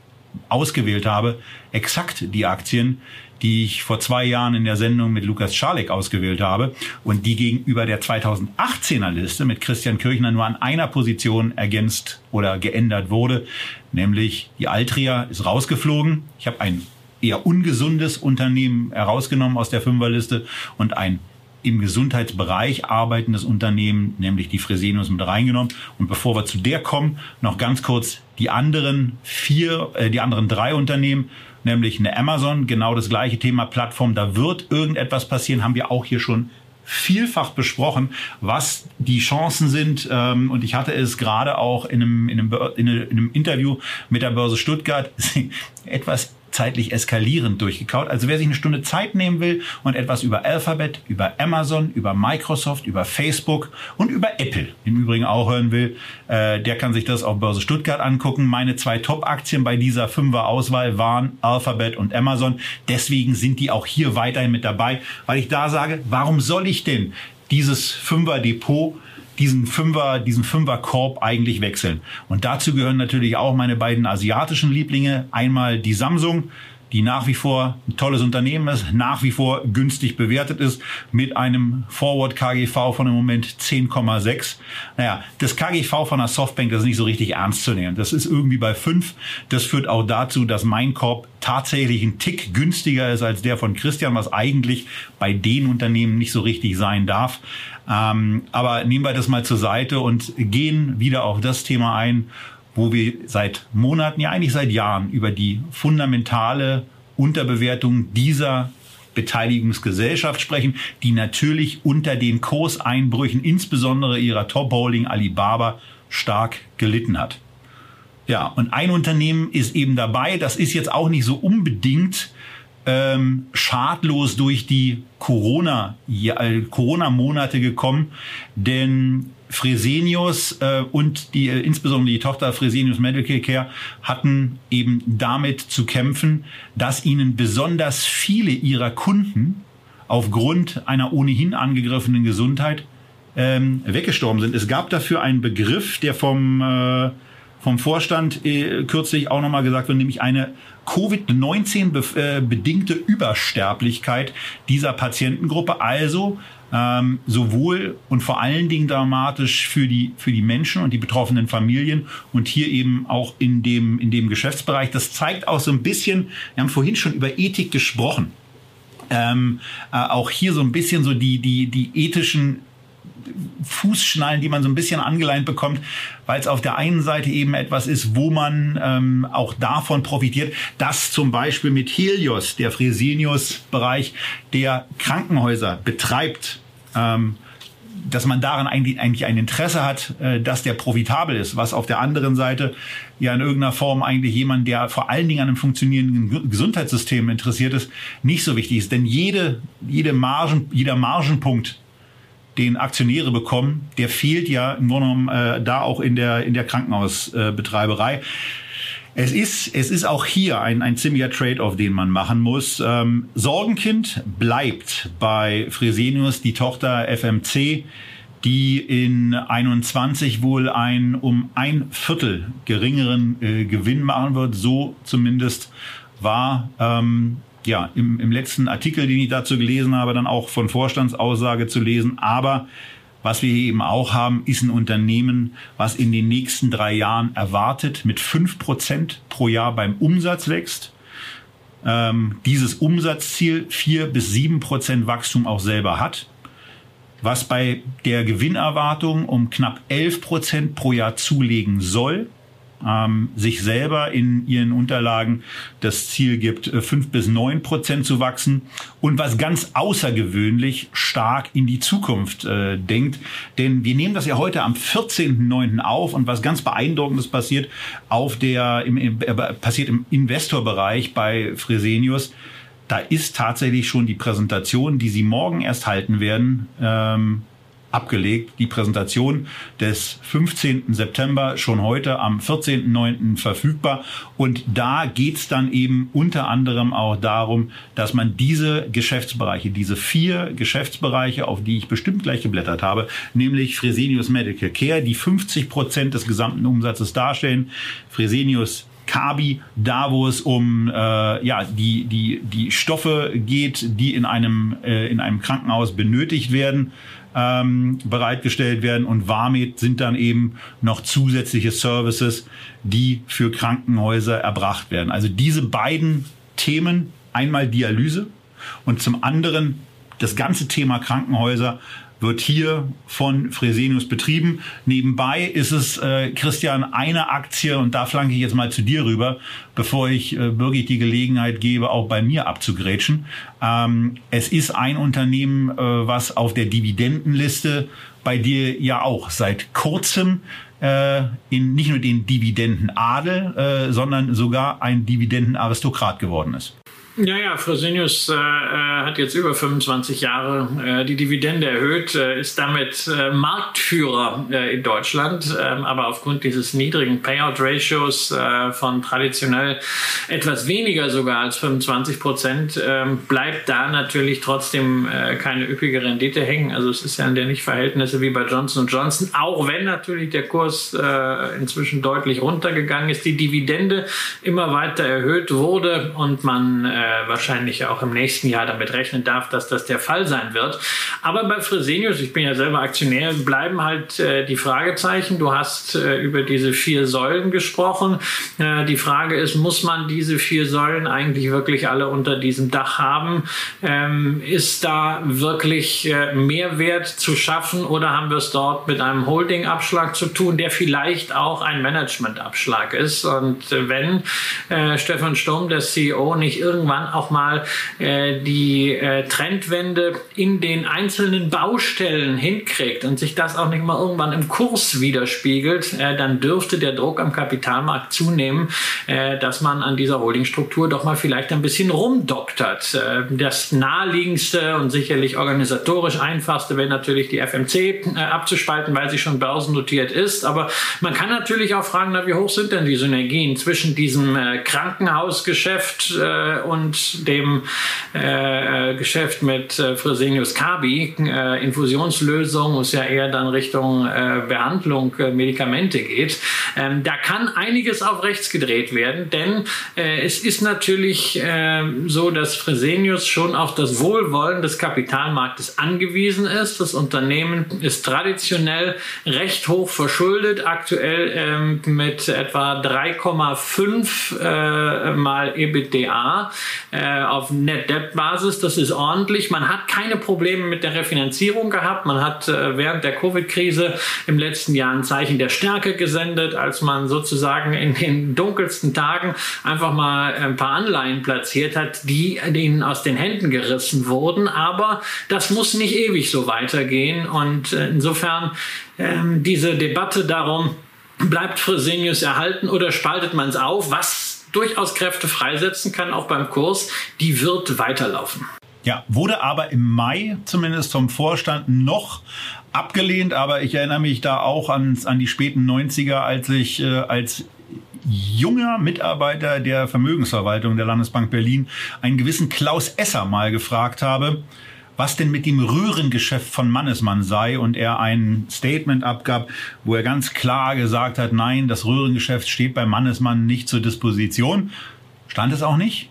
ausgewählt habe, exakt die Aktien, die ich vor zwei Jahren in der Sendung mit Lukas Scharlik ausgewählt habe und die gegenüber der 2018er Liste mit Christian Kirchner nur an einer Position ergänzt oder geändert wurde, nämlich die Altria ist rausgeflogen. Ich habe ein eher ungesundes Unternehmen herausgenommen aus der Fünferliste und ein im Gesundheitsbereich arbeitendes Unternehmen, nämlich die Fresenius mit reingenommen. Und bevor wir zu der kommen, noch ganz kurz die anderen vier, äh, die anderen drei Unternehmen, nämlich eine Amazon, genau das gleiche Thema Plattform. Da wird irgendetwas passieren, haben wir auch hier schon vielfach besprochen, was die Chancen sind. Ähm, und ich hatte es gerade auch in einem, in einem, in einem Interview mit der Börse Stuttgart etwas zeitlich eskalierend durchgekaut. Also wer sich eine Stunde Zeit nehmen will und etwas über Alphabet, über Amazon, über Microsoft, über Facebook und über Apple im Übrigen auch hören will, äh, der kann sich das auf Börse Stuttgart angucken. Meine zwei Top-Aktien bei dieser Fünfer-Auswahl waren Alphabet und Amazon. Deswegen sind die auch hier weiterhin mit dabei, weil ich da sage, warum soll ich denn dieses Fünfer-Depot diesen Fünfer, diesen Fünferkorb eigentlich wechseln. Und dazu gehören natürlich auch meine beiden asiatischen Lieblinge. Einmal die Samsung, die nach wie vor ein tolles Unternehmen ist, nach wie vor günstig bewertet ist, mit einem Forward KGV von im Moment 10,6. Naja, das KGV von der Softbank, das ist nicht so richtig ernst zu nehmen. Das ist irgendwie bei 5. Das führt auch dazu, dass mein Korb tatsächlich ein Tick günstiger ist als der von Christian, was eigentlich bei den Unternehmen nicht so richtig sein darf. Ähm, aber nehmen wir das mal zur Seite und gehen wieder auf das Thema ein, wo wir seit Monaten, ja eigentlich seit Jahren über die fundamentale Unterbewertung dieser Beteiligungsgesellschaft sprechen, die natürlich unter den Kurseinbrüchen, insbesondere ihrer Top-Holding Alibaba, stark gelitten hat. Ja, und ein Unternehmen ist eben dabei, das ist jetzt auch nicht so unbedingt ähm, schadlos durch die Corona, ja, äh, Corona-Monate gekommen, denn Fresenius äh, und die, äh, insbesondere die Tochter Fresenius Medical Care hatten eben damit zu kämpfen, dass ihnen besonders viele ihrer Kunden aufgrund einer ohnehin angegriffenen Gesundheit ähm, weggestorben sind. Es gab dafür einen Begriff, der vom äh, vom Vorstand äh, kürzlich auch nochmal gesagt wird, nämlich eine Covid-19-bedingte äh, Übersterblichkeit dieser Patientengruppe. Also ähm, sowohl und vor allen Dingen dramatisch für die, für die Menschen und die betroffenen Familien und hier eben auch in dem, in dem Geschäftsbereich. Das zeigt auch so ein bisschen, wir haben vorhin schon über Ethik gesprochen. Ähm, äh, auch hier so ein bisschen so die, die, die ethischen Fußschnallen, die man so ein bisschen angeleint bekommt, weil es auf der einen Seite eben etwas ist, wo man ähm, auch davon profitiert, dass zum Beispiel mit Helios, der Fresenius-Bereich, der Krankenhäuser betreibt, ähm, dass man daran eigentlich, eigentlich ein Interesse hat, äh, dass der profitabel ist, was auf der anderen Seite ja in irgendeiner Form eigentlich jemand, der vor allen Dingen an einem funktionierenden Gesundheitssystem interessiert ist, nicht so wichtig ist. Denn jede, jede Margen, jeder Margenpunkt, den Aktionäre bekommen, der fehlt ja im Grunde genommen äh, da auch in der, in der Krankenhausbetreiberei. Es ist, es ist auch hier ein, ein ziemlicher Trade-off, den man machen muss. Ähm, Sorgenkind bleibt bei Fresenius, die Tochter FMC, die in 21 wohl ein um ein Viertel geringeren äh, Gewinn machen wird. So zumindest war ähm, ja, im, im letzten Artikel, den ich dazu gelesen habe, dann auch von Vorstandsaussage zu lesen. Aber was wir eben auch haben, ist ein Unternehmen, was in den nächsten drei Jahren erwartet, mit fünf Prozent pro Jahr beim Umsatz wächst. Ähm, dieses Umsatzziel vier bis sieben Prozent Wachstum auch selber hat. Was bei der Gewinnerwartung um knapp elf Prozent pro Jahr zulegen soll ähm, sich selber in ihren Unterlagen das Ziel gibt, äh, fünf bis neun Prozent zu wachsen und was ganz außergewöhnlich stark in die Zukunft äh, denkt. Denn wir nehmen das ja heute am 14.9. auf und was ganz beeindruckendes passiert auf der, im, im, äh, passiert im Investorbereich bei Fresenius. Da ist tatsächlich schon die Präsentation, die Sie morgen erst halten werden, ähm, abgelegt. Die Präsentation des 15. September schon heute am 14.9. verfügbar. Und da geht's dann eben unter anderem auch darum, dass man diese Geschäftsbereiche, diese vier Geschäftsbereiche, auf die ich bestimmt gleich geblättert habe, nämlich Fresenius Medical Care, die 50 Prozent des gesamten Umsatzes darstellen, Fresenius Kabi, da wo es um äh, ja, die, die, die Stoffe geht, die in einem, äh, in einem Krankenhaus benötigt werden, ähm, bereitgestellt werden. Und Warmed sind dann eben noch zusätzliche Services, die für Krankenhäuser erbracht werden. Also diese beiden Themen, einmal Dialyse und zum anderen das ganze Thema Krankenhäuser wird hier von Fresenius betrieben. Nebenbei ist es, äh, Christian, eine Aktie, und da flanke ich jetzt mal zu dir rüber, bevor ich äh, Birgit die Gelegenheit gebe, auch bei mir abzugrätschen. Ähm, es ist ein Unternehmen, äh, was auf der Dividendenliste bei dir ja auch seit kurzem äh, in nicht nur den Dividendenadel, äh, sondern sogar ein Dividendenaristokrat geworden ist. Ja, ja, Fresenius äh, äh, hat jetzt über 25 Jahre äh, die Dividende erhöht, äh, ist damit äh, Marktführer äh, in Deutschland, ähm, aber aufgrund dieses niedrigen Payout-Ratios von traditionell etwas weniger sogar als 25 Prozent ähm, bleibt da natürlich trotzdem keine üppige Rendite hängen. Also es ist ja in der nicht Verhältnisse wie bei Johnson Johnson, auch wenn natürlich der Kurs inzwischen deutlich runtergegangen ist, die Dividende immer weiter erhöht wurde und man äh, wahrscheinlich auch im nächsten Jahr damit rechnen darf, dass das der Fall sein wird. Aber bei Fresenius, ich bin ja selber Aktionär, bleiben halt äh, die Fragezeichen. Du hast äh, über diese vier Säulen gesprochen. Äh, die Frage ist, muss man diese vier Säulen eigentlich wirklich alle unter diesem Dach haben? Ähm, ist da wirklich äh, Mehrwert zu schaffen oder haben wir es dort mit einem Holding-Abschlag zu tun, der vielleicht auch ein Management-Abschlag ist? Und wenn Stefan Sturm, der CEO, nicht irgendwann irgendwann auch mal äh, die äh, Trendwende in den einzelnen Baustellen hinkriegt und sich das auch nicht mal irgendwann im Kurs widerspiegelt, äh, dann dürfte der Druck am Kapitalmarkt zunehmen, äh, dass man an dieser Holdingstruktur doch mal vielleicht ein bisschen rumdoktert. Äh, das naheliegendste und sicherlich organisatorisch einfachste wäre natürlich die FMC äh, abzuspalten, weil sie schon börsennotiert ist. Aber man kann natürlich auch fragen, na, wie hoch sind denn die Synergien zwischen diesem Krankenhausgeschäft und und dem äh, äh, Geschäft mit äh, Fresenius Kabi, äh, Infusionslösung, ist ja eher dann Richtung äh, Behandlung, äh, Medikamente geht. Ähm, da kann einiges auf rechts gedreht werden, denn äh, es ist natürlich äh, so, dass Fresenius schon auf das Wohlwollen des Kapitalmarktes angewiesen ist. Das Unternehmen ist traditionell recht hoch verschuldet, aktuell ähm, mit etwa 3,5 äh, mal EBITDA äh, auf Net-Debt-Basis. Das ist ordentlich. Man hat keine Probleme mit der Refinanzierung gehabt. Man hat äh, während der Covid-Krise im letzten Jahr ein Zeichen der Stärke gesendet, als man sozusagen in den dunkelsten Tagen einfach mal ein paar Anleihen platziert hat, die ihnen aus den Händen gerissen wurden. Aber das muss nicht ewig so weitergehen. Und äh, insofern ähm, diese Debatte darum, bleibt Fresenius erhalten oder spaltet man es auf? Was durchaus Kräfte freisetzen kann, auch beim Kurs, die wird weiterlaufen. Ja, wurde aber im Mai zumindest vom Vorstand noch abgelehnt, aber ich erinnere mich da auch an, an die späten 90er, als ich äh, als junger Mitarbeiter der Vermögensverwaltung der Landesbank Berlin einen gewissen Klaus Esser mal gefragt habe, was denn mit dem Röhrengeschäft von Mannesmann sei und er ein Statement abgab, wo er ganz klar gesagt hat, nein, das Röhrengeschäft steht bei Mannesmann nicht zur Disposition. Stand es auch nicht?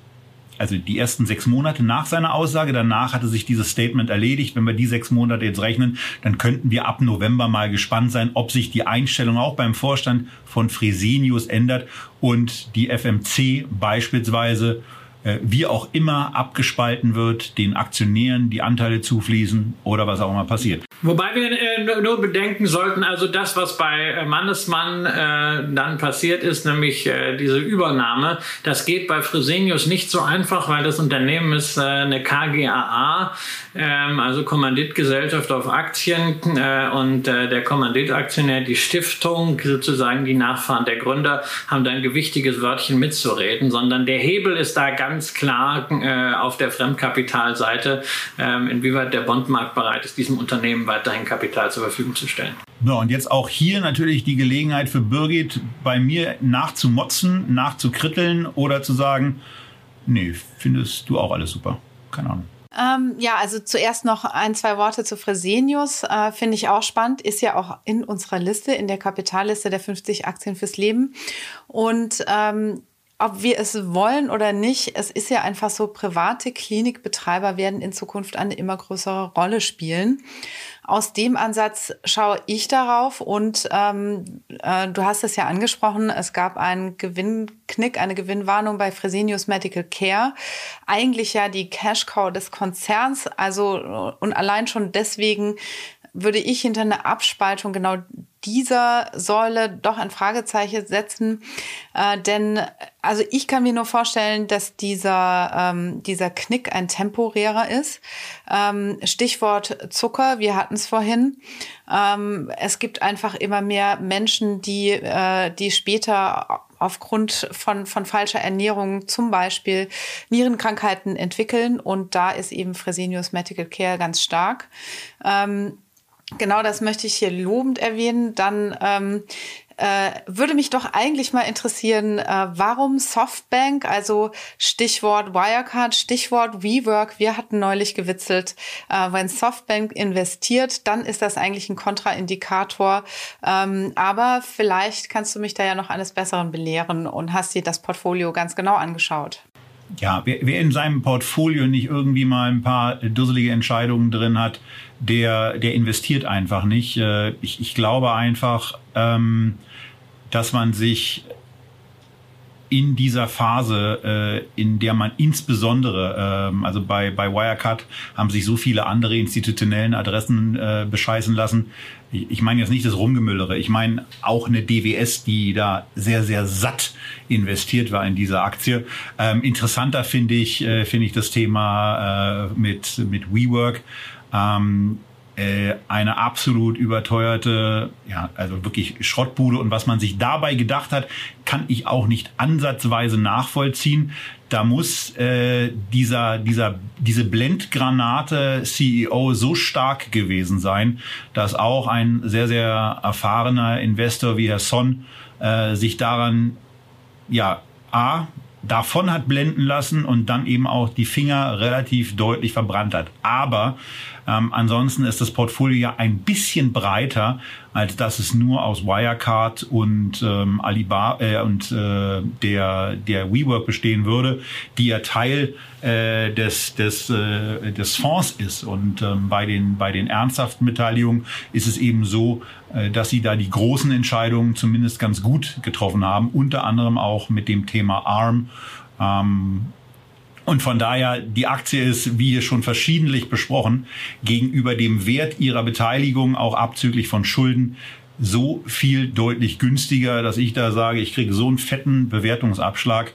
Also die ersten sechs Monate nach seiner Aussage, danach hatte sich dieses Statement erledigt. Wenn wir die sechs Monate jetzt rechnen, dann könnten wir ab November mal gespannt sein, ob sich die Einstellung auch beim Vorstand von Fresenius ändert und die FMC beispielsweise äh, wie auch immer abgespalten wird, den Aktionären die Anteile zufließen oder was auch immer passiert. Wobei wir äh, nur bedenken sollten, also das, was bei äh, Mannesmann äh, dann passiert ist, nämlich äh, diese Übernahme, das geht bei Fresenius nicht so einfach, weil das Unternehmen ist äh, eine KGAA, ähm, also Kommanditgesellschaft auf Aktien äh, und der Kommanditaktionär, die Stiftung, sozusagen die Nachfahren der Gründer, haben da ein gewichtiges Wörtchen mitzureden, sondern der Hebel ist da ganz klar auf der Fremdkapitalseite, äh, inwieweit der Bondmarkt bereit ist, diesem Unternehmen weiterhin Kapital zur Verfügung zu stellen. Ja, und jetzt auch hier natürlich die Gelegenheit für Birgit, bei mir nachzumotzen, nachzukritteln oder zu sagen, nee, findest du auch alles super. Keine Ahnung. Ähm, ja, also zuerst noch ein, zwei Worte zu Fresenius. Äh, Finde ich auch spannend. Ist ja auch in unserer Liste, in der Kapitalliste der 50 Aktien fürs Leben. Und ähm, ob wir es wollen oder nicht, es ist ja einfach so, private Klinikbetreiber werden in Zukunft eine immer größere Rolle spielen. Aus dem Ansatz schaue ich darauf und ähm, äh, du hast es ja angesprochen, es gab einen Gewinnknick, eine Gewinnwarnung bei Fresenius Medical Care. Eigentlich ja die Cash Cow des Konzerns, also und allein schon deswegen würde ich hinter eine Abspaltung genau dieser Säule doch ein Fragezeichen setzen. Äh, denn also ich kann mir nur vorstellen, dass dieser, ähm, dieser Knick ein temporärer ist. Ähm, Stichwort Zucker, wir hatten es vorhin. Ähm, es gibt einfach immer mehr Menschen, die, äh, die später aufgrund von, von falscher Ernährung zum Beispiel Nierenkrankheiten entwickeln. Und da ist eben Fresenius Medical Care ganz stark. Ähm, Genau, das möchte ich hier lobend erwähnen. Dann ähm, äh, würde mich doch eigentlich mal interessieren, äh, warum Softbank, also Stichwort Wirecard, Stichwort WeWork. Wir hatten neulich gewitzelt, äh, wenn Softbank investiert, dann ist das eigentlich ein Kontraindikator. Ähm, aber vielleicht kannst du mich da ja noch eines Besseren belehren und hast dir das Portfolio ganz genau angeschaut. Ja, wer, wer in seinem Portfolio nicht irgendwie mal ein paar dusselige Entscheidungen drin hat, der, der investiert einfach nicht. Äh, ich, ich glaube einfach, ähm, dass man sich in dieser Phase, äh, in der man insbesondere, ähm, also bei, bei Wirecard haben sich so viele andere institutionellen Adressen äh, bescheißen lassen. Ich, ich meine jetzt nicht das Rumgemüllere, ich meine auch eine DWS, die da sehr, sehr satt investiert war in diese Aktie. Ähm, interessanter finde ich, äh, finde ich das Thema äh, mit, mit WeWork. Ähm, äh, eine absolut überteuerte, ja, also wirklich Schrottbude. Und was man sich dabei gedacht hat, kann ich auch nicht ansatzweise nachvollziehen. Da muss äh, dieser, dieser, diese Blendgranate CEO so stark gewesen sein, dass auch ein sehr, sehr erfahrener Investor wie Herr Son äh, sich daran, ja, A, davon hat blenden lassen und dann eben auch die Finger relativ deutlich verbrannt hat. Aber ähm, ansonsten ist das Portfolio ja ein bisschen breiter, als dass es nur aus Wirecard und ähm, Alibaba äh, und äh, der der WeWork bestehen würde, die ja Teil äh, des des äh, des Fonds ist. Und ähm, bei den bei den ernsthaften Beteiligungen ist es eben so, äh, dass sie da die großen Entscheidungen zumindest ganz gut getroffen haben, unter anderem auch mit dem Thema ARM. Ähm, und von daher, die Aktie ist, wie hier schon verschiedentlich besprochen, gegenüber dem Wert ihrer Beteiligung, auch abzüglich von Schulden, so viel deutlich günstiger, dass ich da sage, ich kriege so einen fetten Bewertungsabschlag,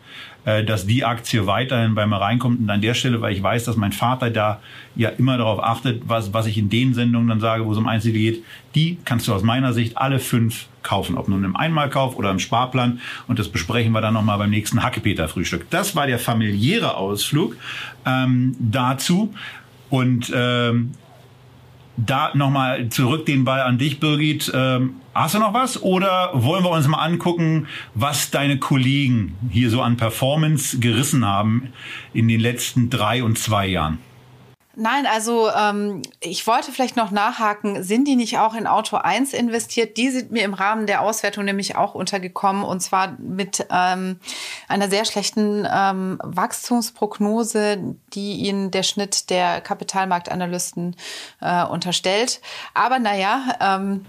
dass die Aktie weiterhin bei mir reinkommt. Und an der Stelle, weil ich weiß, dass mein Vater da ja immer darauf achtet, was, was ich in den Sendungen dann sage, wo es um Einzelne geht, die kannst du aus meiner Sicht alle fünf kaufen, ob nun im Einmalkauf oder im Sparplan. Und das besprechen wir dann nochmal beim nächsten Hackepeter-Frühstück. Das war der familiäre Ausflug ähm, dazu. Und ähm, da nochmal zurück den Ball an dich, Birgit. Ähm, hast du noch was? Oder wollen wir uns mal angucken, was deine Kollegen hier so an Performance gerissen haben in den letzten drei und zwei Jahren? Nein, also ähm, ich wollte vielleicht noch nachhaken, sind die nicht auch in Auto 1 investiert? Die sind mir im Rahmen der Auswertung nämlich auch untergekommen und zwar mit ähm, einer sehr schlechten ähm, Wachstumsprognose, die ihnen der Schnitt der Kapitalmarktanalysten äh, unterstellt. Aber naja, ähm,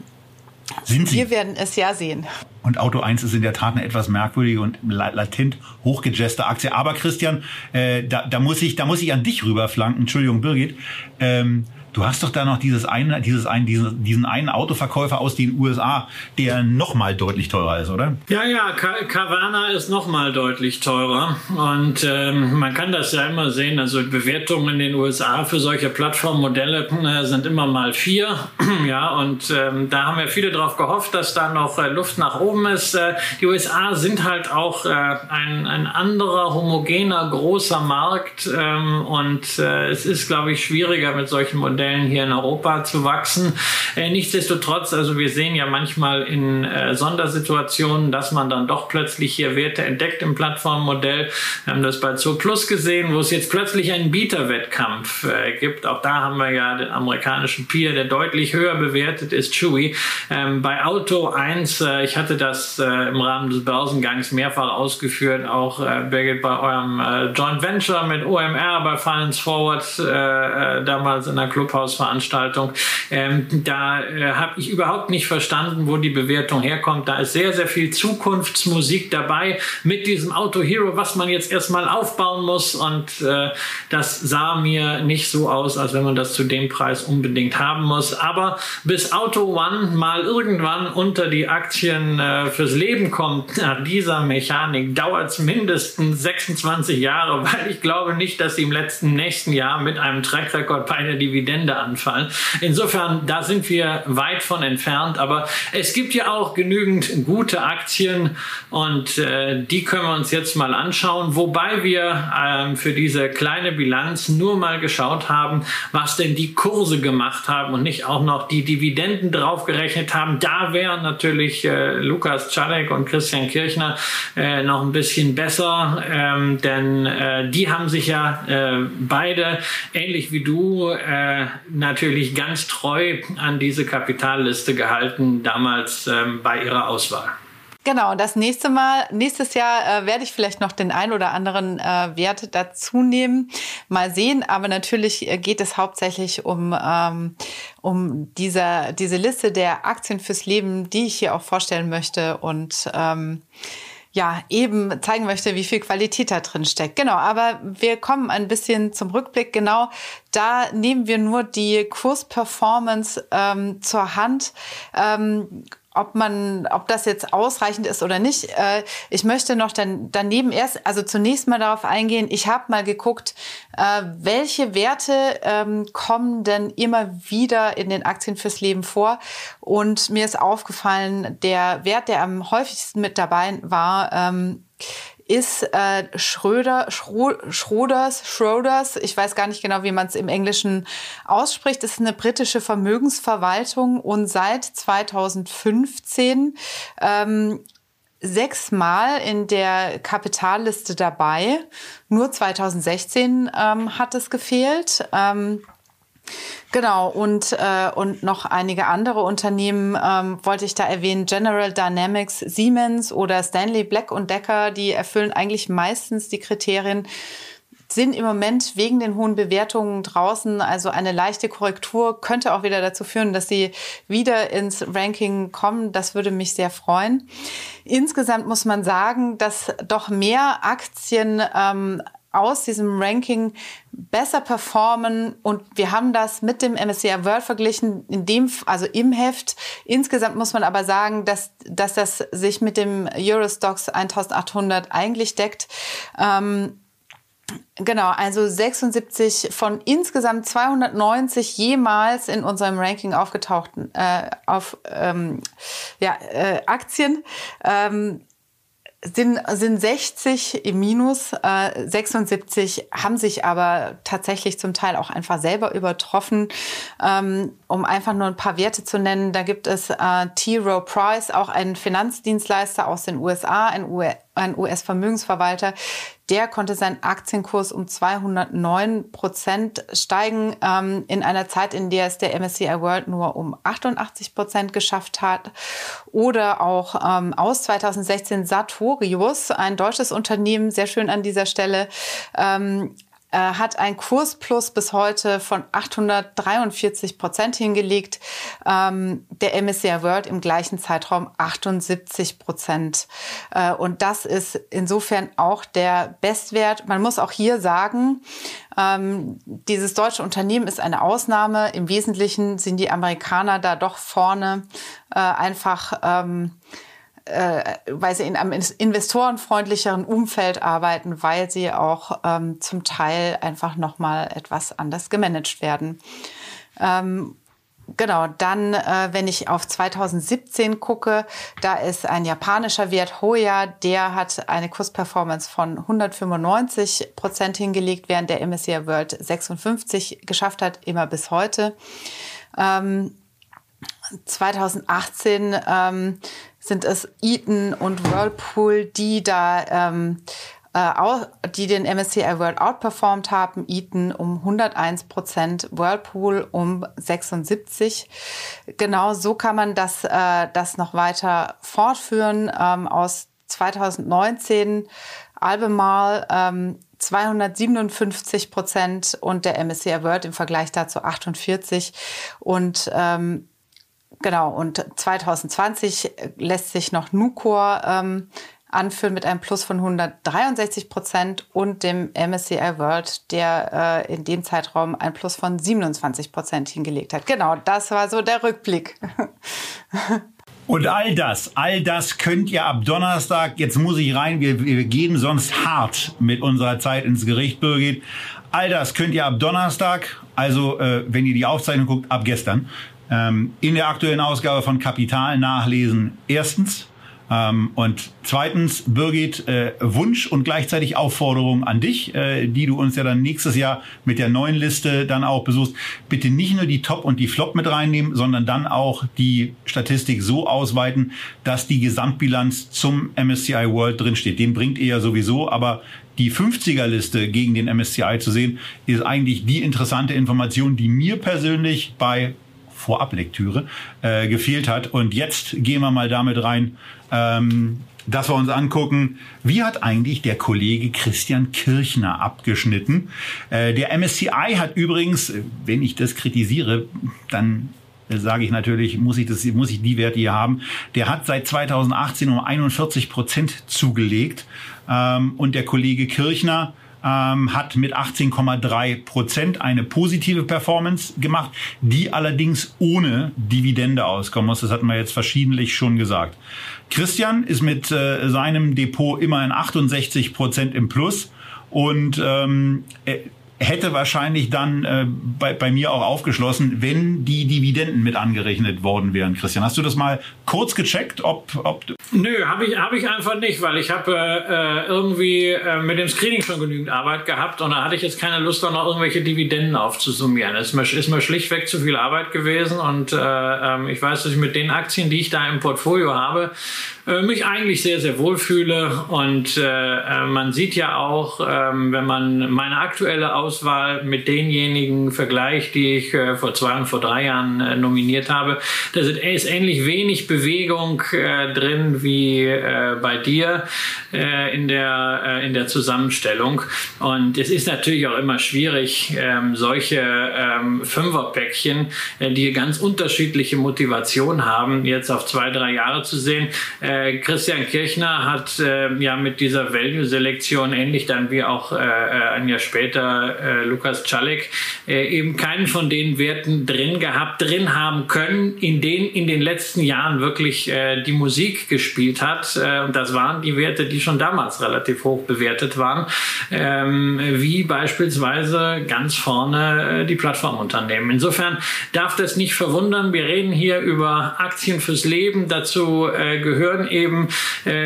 sind sie? Wir werden es ja sehen. Und Auto 1 ist in der Tat eine etwas merkwürdige und latent hochgejazte Aktie. Aber Christian, äh, da, da, muss ich, da muss ich an dich rüberflanken. Entschuldigung, Birgit. Ähm, Du hast doch da noch dieses eine, dieses einen, diesen, diesen einen Autoverkäufer aus den USA, der noch mal deutlich teurer ist, oder? Ja, ja, Carvana ist noch mal deutlich teurer und ähm, man kann das ja immer sehen. Also Bewertungen in den USA für solche Plattformmodelle äh, sind immer mal vier, ja, und ähm, da haben ja viele darauf gehofft, dass da noch äh, Luft nach oben ist. Äh, die USA sind halt auch äh, ein, ein anderer homogener großer Markt ähm, und äh, es ist, glaube ich, schwieriger mit solchen Modellen Modellen hier in Europa zu wachsen. Äh, nichtsdestotrotz, also wir sehen ja manchmal in äh, Sondersituationen, dass man dann doch plötzlich hier Werte entdeckt im Plattformmodell. Wir haben das bei Zoo Plus gesehen, wo es jetzt plötzlich einen Bieterwettkampf äh, gibt. Auch da haben wir ja den amerikanischen Peer, der deutlich höher bewertet ist, Chewy. Ähm, bei Auto 1, äh, ich hatte das im Rahmen des Börsengangs mehrfach ausgeführt, auch Birgit bei eurem Joint Venture mit OMR bei Finance Forward damals in der Clubhouse-Veranstaltung. Ähm, da habe ich überhaupt nicht verstanden, wo die Bewertung herkommt. Da ist sehr, sehr viel Zukunftsmusik dabei mit diesem Auto Hero, was man jetzt erstmal aufbauen muss. Und äh, das sah mir nicht so aus, als wenn man das zu dem Preis unbedingt haben muss. Aber bis Auto One mal irgendwann unter die Aktien äh, fürs Leben kommt, nach dieser Mechanik, dauert es mindestens 26 Jahre, weil ich glaube nicht, dass sie im letzten nächsten Jahr mit einem Track Record bei der Dividende anfallen. Insofern, da sind wir weit von entfernt. Aber es gibt ja auch genügend gute Aktien und äh, die können wir uns jetzt mal anschauen. Wobei wir ähm, für diese kleine Bilanz nur mal geschaut haben, was denn die Kurse gemacht haben und nicht auch noch die Dividenden draufgerechnet haben. Da wären natürlich äh, Lukas Czalek und Christian Kirchner äh, noch ein bisschen besser, ähm, denn äh, die haben sich ja äh, beide ähnlich wie du äh, natürlich ganz treu an diese Kapitalliste gehalten, damals ähm, bei ihrer Auswahl. Genau, das nächste Mal, nächstes Jahr äh, werde ich vielleicht noch den ein oder anderen äh, Wert dazu nehmen. Mal sehen, aber natürlich äh, geht es hauptsächlich um, ähm, um diese, diese Liste der Aktien fürs Leben, die ich hier auch vorstellen möchte und ähm, ja, eben zeigen möchte, wie viel Qualität da drin steckt. Genau, aber wir kommen ein bisschen zum Rückblick. Genau, da nehmen wir nur die Kursperformance ähm, zur Hand. Ähm, ob man, ob das jetzt ausreichend ist oder nicht. Äh, ich möchte noch dann daneben erst, also zunächst mal darauf eingehen. Ich habe mal geguckt, äh, welche Werte ähm, kommen denn immer wieder in den Aktien fürs Leben vor. Und mir ist aufgefallen, der Wert, der am häufigsten mit dabei war, ähm, ist äh, Schröder, Schro Schroders, Schroders, ich weiß gar nicht genau, wie man es im Englischen ausspricht, ist eine britische Vermögensverwaltung und seit 2015 ähm, sechsmal in der Kapitalliste dabei. Nur 2016 ähm, hat es gefehlt. Ähm, Genau, und, äh, und noch einige andere Unternehmen ähm, wollte ich da erwähnen. General Dynamics, Siemens oder Stanley Black und Decker, die erfüllen eigentlich meistens die Kriterien, sind im Moment wegen den hohen Bewertungen draußen. Also eine leichte Korrektur könnte auch wieder dazu führen, dass sie wieder ins Ranking kommen. Das würde mich sehr freuen. Insgesamt muss man sagen, dass doch mehr Aktien ähm, aus diesem Ranking besser performen und wir haben das mit dem MSCI World verglichen, in dem, also im Heft. Insgesamt muss man aber sagen, dass, dass das sich mit dem Eurostox 1800 eigentlich deckt. Ähm, Genau, also 76 von insgesamt 290 jemals in unserem Ranking aufgetauchten äh, auf ähm, ja, äh, Aktien ähm, sind, sind 60 im Minus, äh, 76 haben sich aber tatsächlich zum Teil auch einfach selber übertroffen. Ähm, um einfach nur ein paar Werte zu nennen, da gibt es äh, T. Rowe Price, auch ein Finanzdienstleister aus den USA, ein US-Vermögensverwalter, der konnte seinen Aktienkurs um 209 Prozent steigen ähm, in einer Zeit, in der es der MSCI World nur um 88 Prozent geschafft hat. Oder auch ähm, aus 2016 Sartorius, ein deutsches Unternehmen, sehr schön an dieser Stelle, ähm, äh, hat ein Kursplus bis heute von 843 Prozent hingelegt. Ähm, der MSCI World im gleichen Zeitraum 78 Prozent. Äh, und das ist insofern auch der Bestwert. Man muss auch hier sagen, ähm, dieses deutsche Unternehmen ist eine Ausnahme. Im Wesentlichen sind die Amerikaner da doch vorne äh, einfach. Ähm, äh, weil sie in einem investorenfreundlicheren Umfeld arbeiten, weil sie auch ähm, zum Teil einfach noch mal etwas anders gemanagt werden. Ähm, genau, dann, äh, wenn ich auf 2017 gucke, da ist ein japanischer Wert Hoya, der hat eine Kursperformance von 195 Prozent hingelegt, während der MSCI World 56 geschafft hat, immer bis heute. Ähm, 2018 ähm, sind es Eaton und Whirlpool, die da ähm, äh, die den MSCI World outperformed haben, Eaton um 101 Prozent, Whirlpool um 76. Genau so kann man das, äh, das noch weiter fortführen. Ähm, aus 2019 Albemarle ähm, 257 Prozent und der MSCI World im Vergleich dazu 48. Und ähm, genau, und 2020 lässt sich noch Nucor ähm, anführen mit einem Plus von 163 Prozent und dem MSCI World, der äh, in dem Zeitraum ein Plus von 27 Prozent hingelegt hat. Genau, das war so der Rückblick. Und all das, all das könnt ihr ab Donnerstag, jetzt muss ich rein, wir, wir gehen sonst hart mit unserer Zeit ins Gericht, Birgit. All das könnt ihr ab Donnerstag, also äh, wenn ihr die Aufzeichnung guckt, ab gestern, ähm, in der aktuellen Ausgabe von Kapital nachlesen. Erstens, ähm, und zweitens, Birgit, äh, Wunsch und gleichzeitig Aufforderung an dich, äh, die du uns ja dann nächstes Jahr mit der neuen Liste dann auch besuchst. Bitte nicht nur die Top und die Flop mit reinnehmen, sondern dann auch die Statistik so ausweiten, dass die Gesamtbilanz zum MSCI World drinsteht. Den bringt ihr ja sowieso, aber die 50er-Liste gegen den MSCI zu sehen, ist eigentlich die interessante Information, die mir persönlich bei Vorablektüre äh, gefehlt hat. Und jetzt gehen wir mal damit rein, ähm, dass wir uns angucken, wie hat eigentlich der Kollege Christian Kirchner abgeschnitten. Äh, der MSCI hat übrigens, wenn ich das kritisiere, dann sage ich natürlich, muss ich das, muss ich die Werte hier haben. Der hat seit 2018 um 41 Prozent zugelegt. Ähm, und der Kollege Kirchner ähm, hat mit 18,3 Prozent eine positive Performance gemacht, die allerdings ohne Dividende auskommen muss. Das hatten wir jetzt verschiedentlich schon gesagt. Christian ist mit äh, seinem Depot immerhin 68 Prozent im Plus und ähm, hätte wahrscheinlich dann äh, bei, bei mir auch aufgeschlossen, wenn die Dividenden mit angerechnet worden wären. Christian, hast du das mal kurz gecheckt, ob, ob Nö, habe ich, hab ich einfach nicht, weil ich habe äh, irgendwie äh, mit dem Screening schon genügend Arbeit gehabt und da hatte ich jetzt keine Lust, auch noch irgendwelche Dividenden aufzusummieren. Es ist mir, ist mir schlichtweg zu viel Arbeit gewesen und äh, ähm, ich weiß, dass ich mit den Aktien, die ich da im Portfolio habe, äh, mich eigentlich sehr, sehr wohl fühle und äh, äh man sieht ja auch, äh, wenn man meine aktuelle Auswahl mit denjenigen vergleicht, die ich äh, vor zwei und vor drei Jahren äh, nominiert habe, da ist ähnlich wenig Bewegung drin wie bei dir in, der, in der Zusammenstellung. Und es ist natürlich auch immer schwierig, ähm, solche ähm, Fünferpäckchen, die ganz unterschiedliche Motivation haben, jetzt auf zwei, drei Jahre zu sehen. Äh, Christian Kirchner hat äh, ja mit dieser Value-Selektion ähnlich dann wie auch äh, äh ein Jahr später äh, Lukas Czalek äh, eben keinen von den Werten drin gehabt, drin haben können, in denen in den letzten Jahren wirklich die Musik gespielt hat. Und das waren die Werte, die schon damals relativ hoch bewertet waren, ähm, wie beispielsweise ganz vorne die Plattformunternehmen. Insofern darf das nicht verwundern. Wir reden hier über Aktien fürs Leben. Dazu gehören eben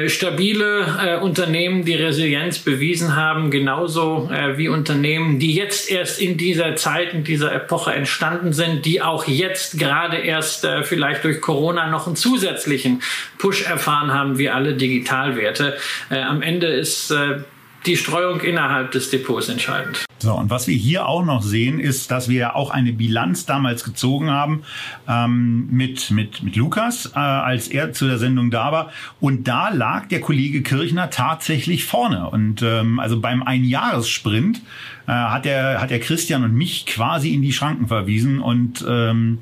stabile Unternehmen, die Resilienz bewiesen haben, genauso wie Unternehmen, die jetzt erst in dieser Zeit, in dieser Epoche entstanden sind, die auch jetzt gerade erst vielleicht durch Corona noch einen zusätzlichen Push erfahren erfahren haben, wie alle Digitalwerte. Äh, am Ende ist äh, die Streuung innerhalb des Depots entscheidend. So, und was wir hier auch noch sehen, ist, dass wir auch eine Bilanz damals gezogen haben ähm, mit, mit, mit Lukas, äh, als er zu der Sendung da war. Und da lag der Kollege Kirchner tatsächlich vorne. Und ähm, also beim Einjahressprint äh, hat, der, hat der Christian und mich quasi in die Schranken verwiesen. Und ähm,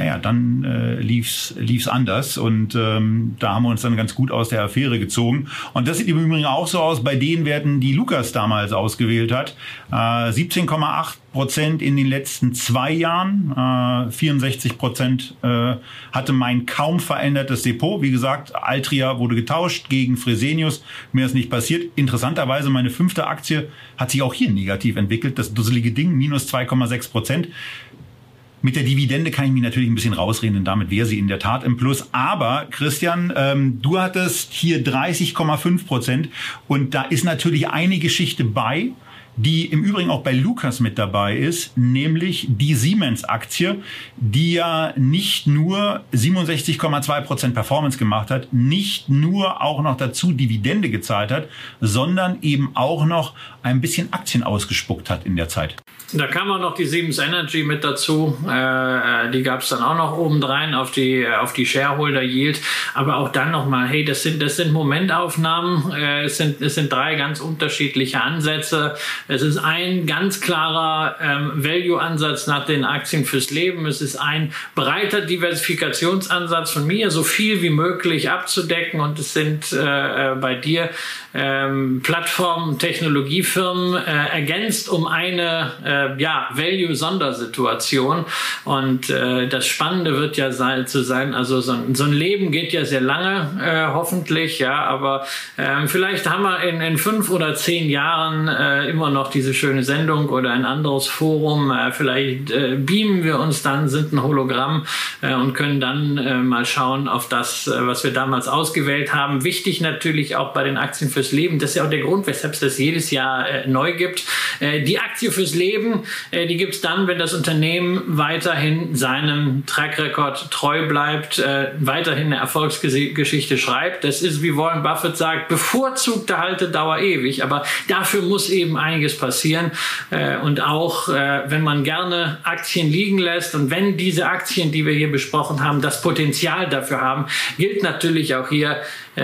ja, ja, dann äh, lief's lief's anders und ähm, da haben wir uns dann ganz gut aus der Affäre gezogen. Und das sieht im Übrigen auch so aus bei den Werten, die Lukas damals ausgewählt hat. Äh, 17,8 Prozent in den letzten zwei Jahren, äh, 64 Prozent äh, hatte mein kaum verändertes Depot. Wie gesagt, Altria wurde getauscht gegen Fresenius. Mehr ist nicht passiert. Interessanterweise meine fünfte Aktie hat sich auch hier negativ entwickelt. Das dusselige Ding minus 2,6 Prozent Mit der Dividende kann ich mich natürlich ein bisschen rausreden, denn damit wäre sie in der Tat im Plus. Aber Christian, ähm, du hattest hier 30,5 Prozent und da ist natürlich eine Geschichte bei, die im Übrigen auch bei Lukas mit dabei ist, nämlich die Siemens-Aktie, die ja nicht nur 67,2 Prozent Performance gemacht hat, nicht nur auch noch dazu Dividende gezahlt hat, sondern eben auch noch ein bisschen Aktien ausgespuckt hat in der Zeit. Da kam auch noch die Siemens Energy mit dazu. Äh, die gab es dann auch noch obendrein auf die, auf die Shareholder Yield. Aber auch dann nochmal, hey, das sind, das sind Momentaufnahmen. Äh, es, sind, es sind drei ganz unterschiedliche Ansätze. Es ist ein ganz klarer ähm, Value-Ansatz nach den Aktien fürs Leben. Es ist ein breiter Diversifikationsansatz von mir, so viel wie möglich abzudecken. Und es sind äh, äh bei dir ähm, Plattformen, Technologiefirmen äh, ergänzt um eine äh, ja, Value-Sondersituation. Und äh, das Spannende wird ja sein, zu sein, also so ein, so ein Leben geht ja sehr lange, äh, hoffentlich, ja, aber ähm, vielleicht haben wir in, in fünf oder zehn Jahren äh, immer noch diese schöne Sendung oder ein anderes Forum. Äh, vielleicht beamen wir uns dann, sind ein Hologramm und können dann mal schauen auf das, was wir damals ausgewählt haben. Wichtig natürlich auch bei den Aktien fürs Leben. Das ist ja auch der Grund, weshalb es das jedes Jahr äh, neu gibt. Äh, die Aktie fürs Leben, äh, die gibt es dann, wenn das Unternehmen weiterhin seinem Track Record treu bleibt, äh, weiterhin eine Erfolgsgeschichte schreibt. Das ist, wie Warren Buffett sagt, bevorzugte Haltedauer ewig. Aber dafür muss eben einiges passieren. Äh, und auch, äh, wenn man gerne Aktien liegen lässt und wenn diese Aktien, die wir hier besprochen haben, das Potenzial dafür haben, gilt natürlich auch hier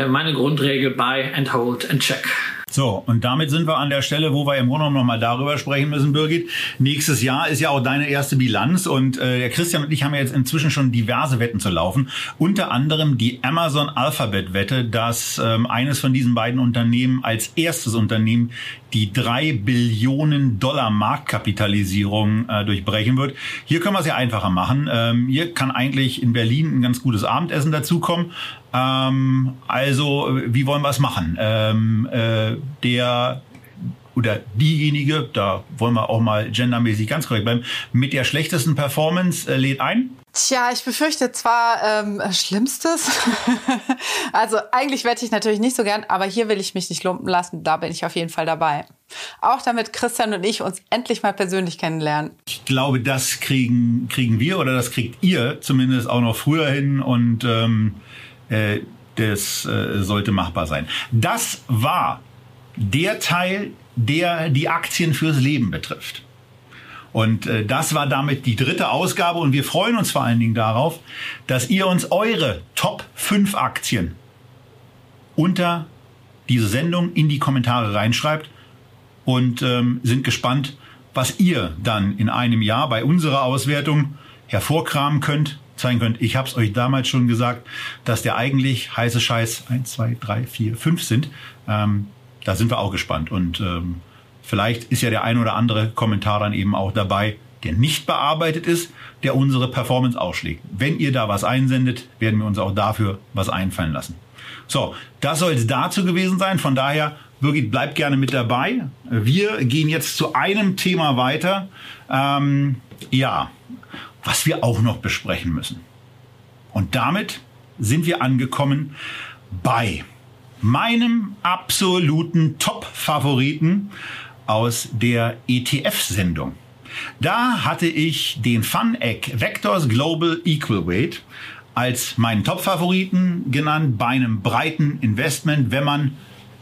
meine Grundregel Buy and Hold and Check. So, und damit sind wir an der Stelle, wo wir im Grunde genommen nochmal darüber sprechen müssen, Birgit. Nächstes Jahr ist ja auch deine erste Bilanz und äh, der Christian und ich haben ja jetzt inzwischen schon diverse Wetten zu laufen. Unter anderem die Amazon Alphabet Wette, dass ähm, eines von diesen beiden Unternehmen als erstes Unternehmen die drei Billionen Dollar Marktkapitalisierung äh, durchbrechen wird. Hier können wir es ja einfacher machen. Ähm, hier kann eigentlich in Berlin ein ganz gutes Abendessen dazukommen. Ähm, also, wie wollen wir es machen? Ähm, äh, der oder diejenige, da wollen wir auch mal gendermäßig ganz korrekt bleiben, mit der schlechtesten Performance äh, lädt ein. Tja, ich befürchte zwar ähm, Schlimmstes. also eigentlich wette ich natürlich nicht so gern, aber hier will ich mich nicht lumpen lassen. Da bin ich auf jeden Fall dabei. Auch damit Christian und ich uns endlich mal persönlich kennenlernen. Ich glaube, das kriegen, kriegen wir oder das kriegt ihr zumindest auch noch früher hin und ähm, äh, das äh, sollte machbar sein. Das war der Teil, der die Aktien fürs Leben betrifft. Und äh, das war damit die dritte Ausgabe und wir freuen uns vor allen Dingen darauf, dass ihr uns eure Top 5 Aktien unter diese Sendung in die Kommentare reinschreibt und ähm, sind gespannt, was ihr dann in einem Jahr bei unserer Auswertung hervorkramen könnt zeigen könnt. Ich habe es euch damals schon gesagt, dass der eigentlich heiße Scheiß 1, 2, 3, 4, 5 sind. Ähm, da sind wir auch gespannt. Und ähm, vielleicht ist ja der ein oder andere Kommentar dann eben auch dabei, der nicht bearbeitet ist, der unsere Performance ausschlägt. Wenn ihr da was einsendet, werden wir uns auch dafür was einfallen lassen. So, das soll es dazu gewesen sein. Von daher, Birgit, bleibt gerne mit dabei. Wir gehen jetzt zu einem Thema weiter. Ähm, ja, was wir auch noch besprechen müssen. Und damit sind wir angekommen bei meinem absoluten Top-Favoriten aus der ETF-Sendung. Da hatte ich den FunEgg Vectors Global Equal Weight als meinen Top-Favoriten genannt bei einem breiten Investment, wenn man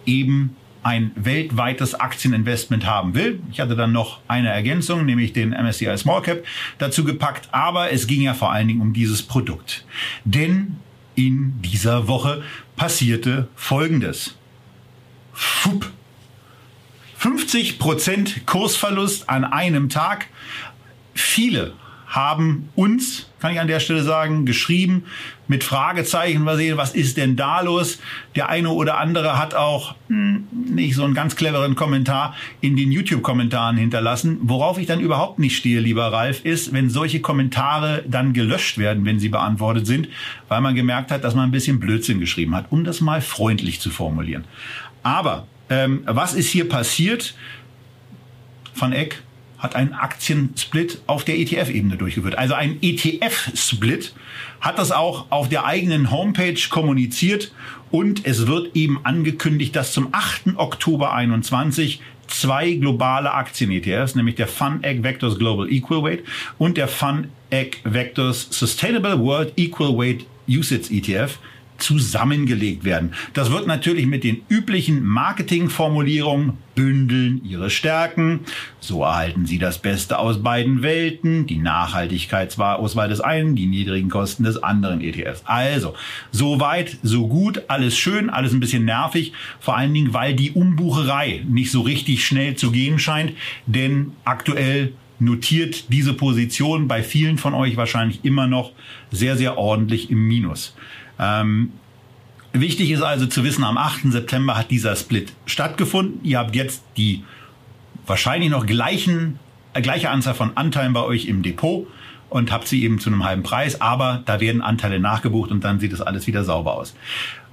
eben ein weltweites Aktieninvestment haben will. Ich hatte dann noch eine Ergänzung, nämlich den MSCI Small Cap dazu gepackt, aber es ging ja vor allen Dingen um dieses Produkt. Denn in dieser Woche passierte Folgendes. Fupp. 50% Kursverlust an einem Tag. Viele haben uns, kann ich an der Stelle sagen, geschrieben mit Fragezeichen versehen, was ist denn da los? Der eine oder andere hat auch hm, nicht so einen ganz cleveren Kommentar in den YouTube-Kommentaren hinterlassen. Worauf ich dann überhaupt nicht stehe, lieber Ralf, ist, wenn solche Kommentare dann gelöscht werden, wenn sie beantwortet sind, weil man gemerkt hat, dass man ein bisschen Blödsinn geschrieben hat, um das mal freundlich zu formulieren. Aber ähm, was ist hier passiert? Van Eck hat einen Aktiensplit auf der ETF-Ebene durchgeführt. Also ein ETF-Split hat das auch auf der eigenen Homepage kommuniziert und es wird eben angekündigt, dass zum 8. Oktober 21 zwei globale Aktien-ETFs, nämlich der FunEgg Vectors Global Equal Weight und der FunEgg Vectors Sustainable World Equal Weight USITS ETF zusammengelegt werden. Das wird natürlich mit den üblichen Marketingformulierungen bündeln ihre Stärken. So erhalten sie das Beste aus beiden Welten, die Nachhaltigkeitsauswahl des einen, die niedrigen Kosten des anderen ETFs. Also, so weit, so gut, alles schön, alles ein bisschen nervig, vor allen Dingen, weil die Umbucherei nicht so richtig schnell zu gehen scheint, denn aktuell notiert diese Position bei vielen von euch wahrscheinlich immer noch sehr, sehr ordentlich im Minus. Ähm, wichtig ist also zu wissen, am 8. September hat dieser Split stattgefunden. Ihr habt jetzt die wahrscheinlich noch gleichen, äh, gleiche Anzahl von Anteilen bei euch im Depot und habt sie eben zu einem halben Preis, aber da werden Anteile nachgebucht und dann sieht es alles wieder sauber aus.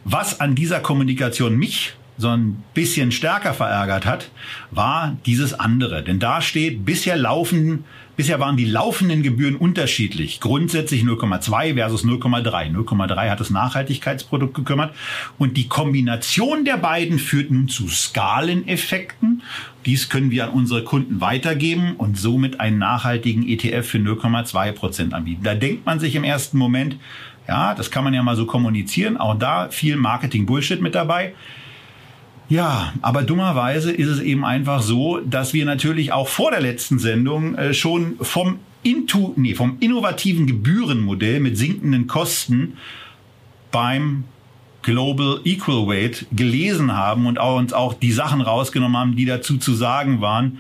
Was an dieser Kommunikation mich so ein bisschen stärker verärgert hat, war dieses andere. Denn da steht, bisher laufen, bisher waren die laufenden Gebühren unterschiedlich. Grundsätzlich 0,2 versus 0,3. 0,3 hat das Nachhaltigkeitsprodukt gekümmert. Und die Kombination der beiden führt nun zu Skaleneffekten. Dies können wir an unsere Kunden weitergeben und somit einen nachhaltigen ETF für 0,2 Prozent anbieten. Da denkt man sich im ersten Moment, ja, das kann man ja mal so kommunizieren. Auch da viel Marketing-Bullshit mit dabei. Ja, aber dummerweise ist es eben einfach so, dass wir natürlich auch vor der letzten Sendung äh, schon vom Intu, nee, vom innovativen Gebührenmodell mit sinkenden Kosten beim Global Equal Weight gelesen haben und auch, uns auch die Sachen rausgenommen haben, die dazu zu sagen waren.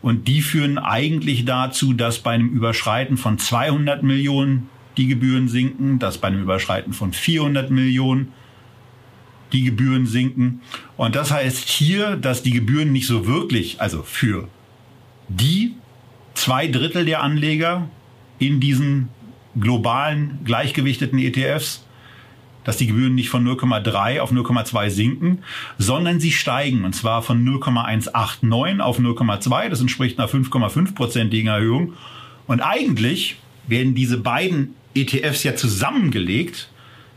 Und die führen eigentlich dazu, dass bei einem Überschreiten von 200 Millionen die Gebühren sinken, dass bei einem Überschreiten von 400 Millionen die Gebühren sinken. Und das heißt hier, dass die Gebühren nicht so wirklich, also für die zwei Drittel der Anleger in diesen globalen gleichgewichteten ETFs, dass die Gebühren nicht von 0,3 auf 0,2 sinken, sondern sie steigen und zwar von 0,189 auf 0,2. Das entspricht einer 5,5-prozentigen Erhöhung. Und eigentlich werden diese beiden ETFs ja zusammengelegt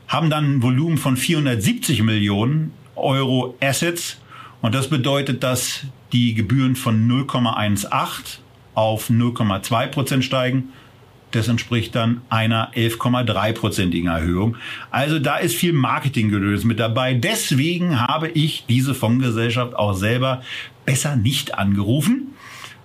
haben dann ein Volumen von 470 Millionen Euro Assets. Und das bedeutet, dass die Gebühren von 0,18 auf 0,2 Prozent steigen. Das entspricht dann einer 11,3-prozentigen Erhöhung. Also da ist viel Marketinggelös mit dabei. Deswegen habe ich diese Fondsgesellschaft auch selber besser nicht angerufen.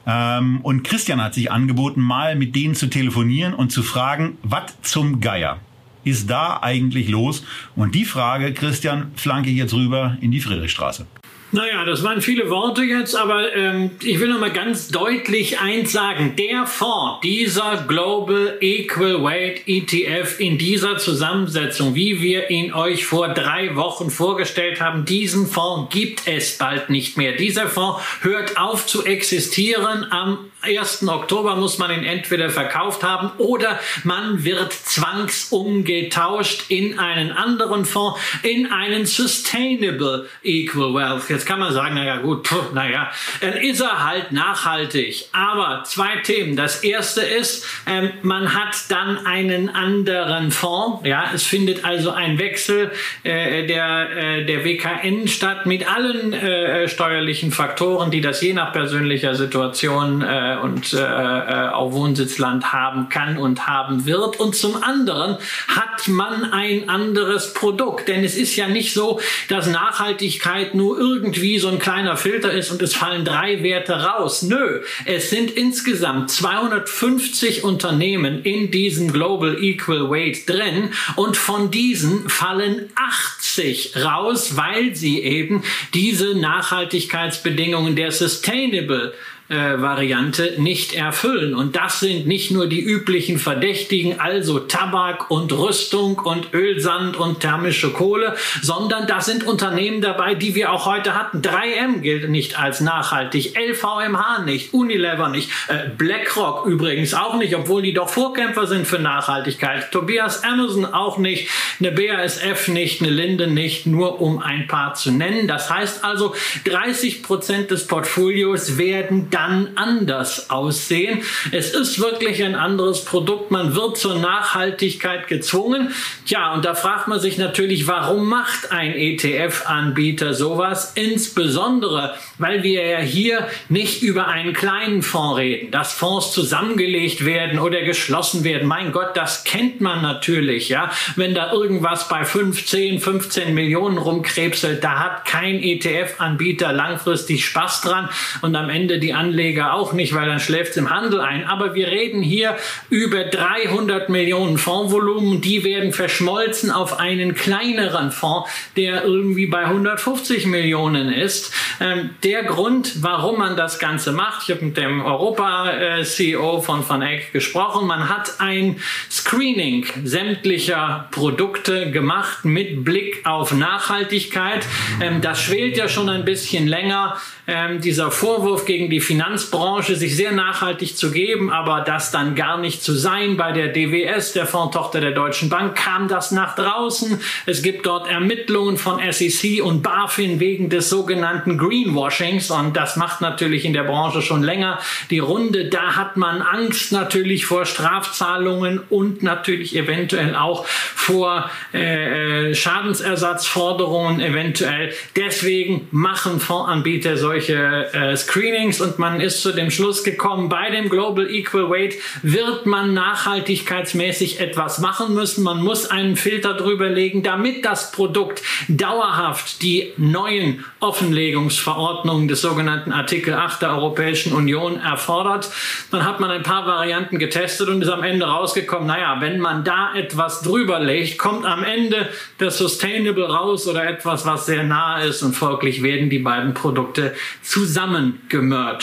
Ähm, und Christian hat sich angeboten, mal mit denen zu telefonieren und zu fragen, was zum Geier ist da eigentlich los? Und die Frage, Christian, flanke ich jetzt rüber in die Friedrichstraße. Naja, das waren viele Worte jetzt, aber ähm, ich will noch mal ganz deutlich eins sagen. Der Fonds, dieser Global Equal Weight ETF in dieser Zusammensetzung, wie wir ihn euch vor drei Wochen vorgestellt haben, diesen Fonds gibt es bald nicht mehr. Dieser Fonds hört auf zu existieren am 1. Oktober muss man ihn entweder verkauft haben oder man wird zwangsumgetauscht in einen anderen Fonds, in einen Sustainable Equal Wealth. Jetzt kann man sagen, naja gut, pff, naja, dann ist er halt nachhaltig. Aber zwei Themen. Das erste ist, ähm, man hat dann einen anderen Fonds. Ja, es findet also ein Wechsel äh, der, äh, der WKN statt mit allen äh, steuerlichen Faktoren, die das je nach persönlicher Situation äh, und äh, äh, auch Wohnsitzland haben kann und haben wird. Und zum anderen hat man ein anderes Produkt. Denn es ist ja nicht so, dass Nachhaltigkeit nur irgendwie so ein kleiner Filter ist und es fallen drei Werte raus. Nö, es sind insgesamt 250 Unternehmen in diesem Global Equal Weight drin und von diesen fallen 80 raus, weil sie eben diese Nachhaltigkeitsbedingungen der Sustainable äh, Variante nicht erfüllen. Und das sind nicht nur die üblichen Verdächtigen, also Tabak und Rüstung und Ölsand und thermische Kohle, sondern da sind Unternehmen dabei, die wir auch heute hatten. 3M gilt nicht als nachhaltig, LVMH nicht, Unilever nicht, äh, BlackRock übrigens auch nicht, obwohl die doch Vorkämpfer sind für Nachhaltigkeit. Tobias Amazon auch nicht, eine BASF nicht, eine Linde nicht, nur um ein paar zu nennen. Das heißt also, 30 Prozent des Portfolios werden da dann anders aussehen. Es ist wirklich ein anderes Produkt. Man wird zur Nachhaltigkeit gezwungen. Tja, und da fragt man sich natürlich, warum macht ein ETF-Anbieter sowas? Insbesondere, weil wir ja hier nicht über einen kleinen Fonds reden, dass Fonds zusammengelegt werden oder geschlossen werden. Mein Gott, das kennt man natürlich, ja. Wenn da irgendwas bei 15, 15 Millionen rumkrebselt, da hat kein ETF-Anbieter langfristig Spaß dran und am Ende die Anleger auch nicht, weil dann schläft es im Handel ein. Aber wir reden hier über 300 Millionen Fondsvolumen, die werden verschmolzen auf einen kleineren Fonds, der irgendwie bei 150 Millionen ist. Ähm, der Grund, warum man das Ganze macht, ich habe mit dem Europa-CEO von Van Eck gesprochen, man hat ein Screening sämtlicher Produkte gemacht mit Blick auf Nachhaltigkeit. Ähm, das schwelt ja schon ein bisschen länger ähm, dieser Vorwurf gegen die Finanzbranche, sich sehr nachhaltig zu geben, aber das dann gar nicht zu sein. Bei der DWS, der Fondtochter der Deutschen Bank, kam das nach draußen. Es gibt dort Ermittlungen von SEC und BaFin wegen des sogenannten Greenwashings und das macht natürlich in der Branche schon länger die Runde. Da hat man Angst natürlich vor Strafzahlungen und natürlich eventuell auch vor äh, äh Schadensersatzforderungen eventuell. Deswegen machen Fondsanbieter solche äh, Screenings und man ist zu dem Schluss gekommen, bei dem Global Equal Weight wird man nachhaltigkeitsmäßig etwas machen müssen. Man muss einen Filter drüber legen, damit das Produkt dauerhaft die neuen Offenlegungsverordnungen des sogenannten Artikel 8 der Europäischen Union erfordert. Dann hat man ein paar Varianten getestet und ist am Ende rausgekommen, naja, wenn man da etwas drüber legt, kommt am Ende das Sustainable raus oder etwas, was sehr nah ist und folglich werden die beiden Produkte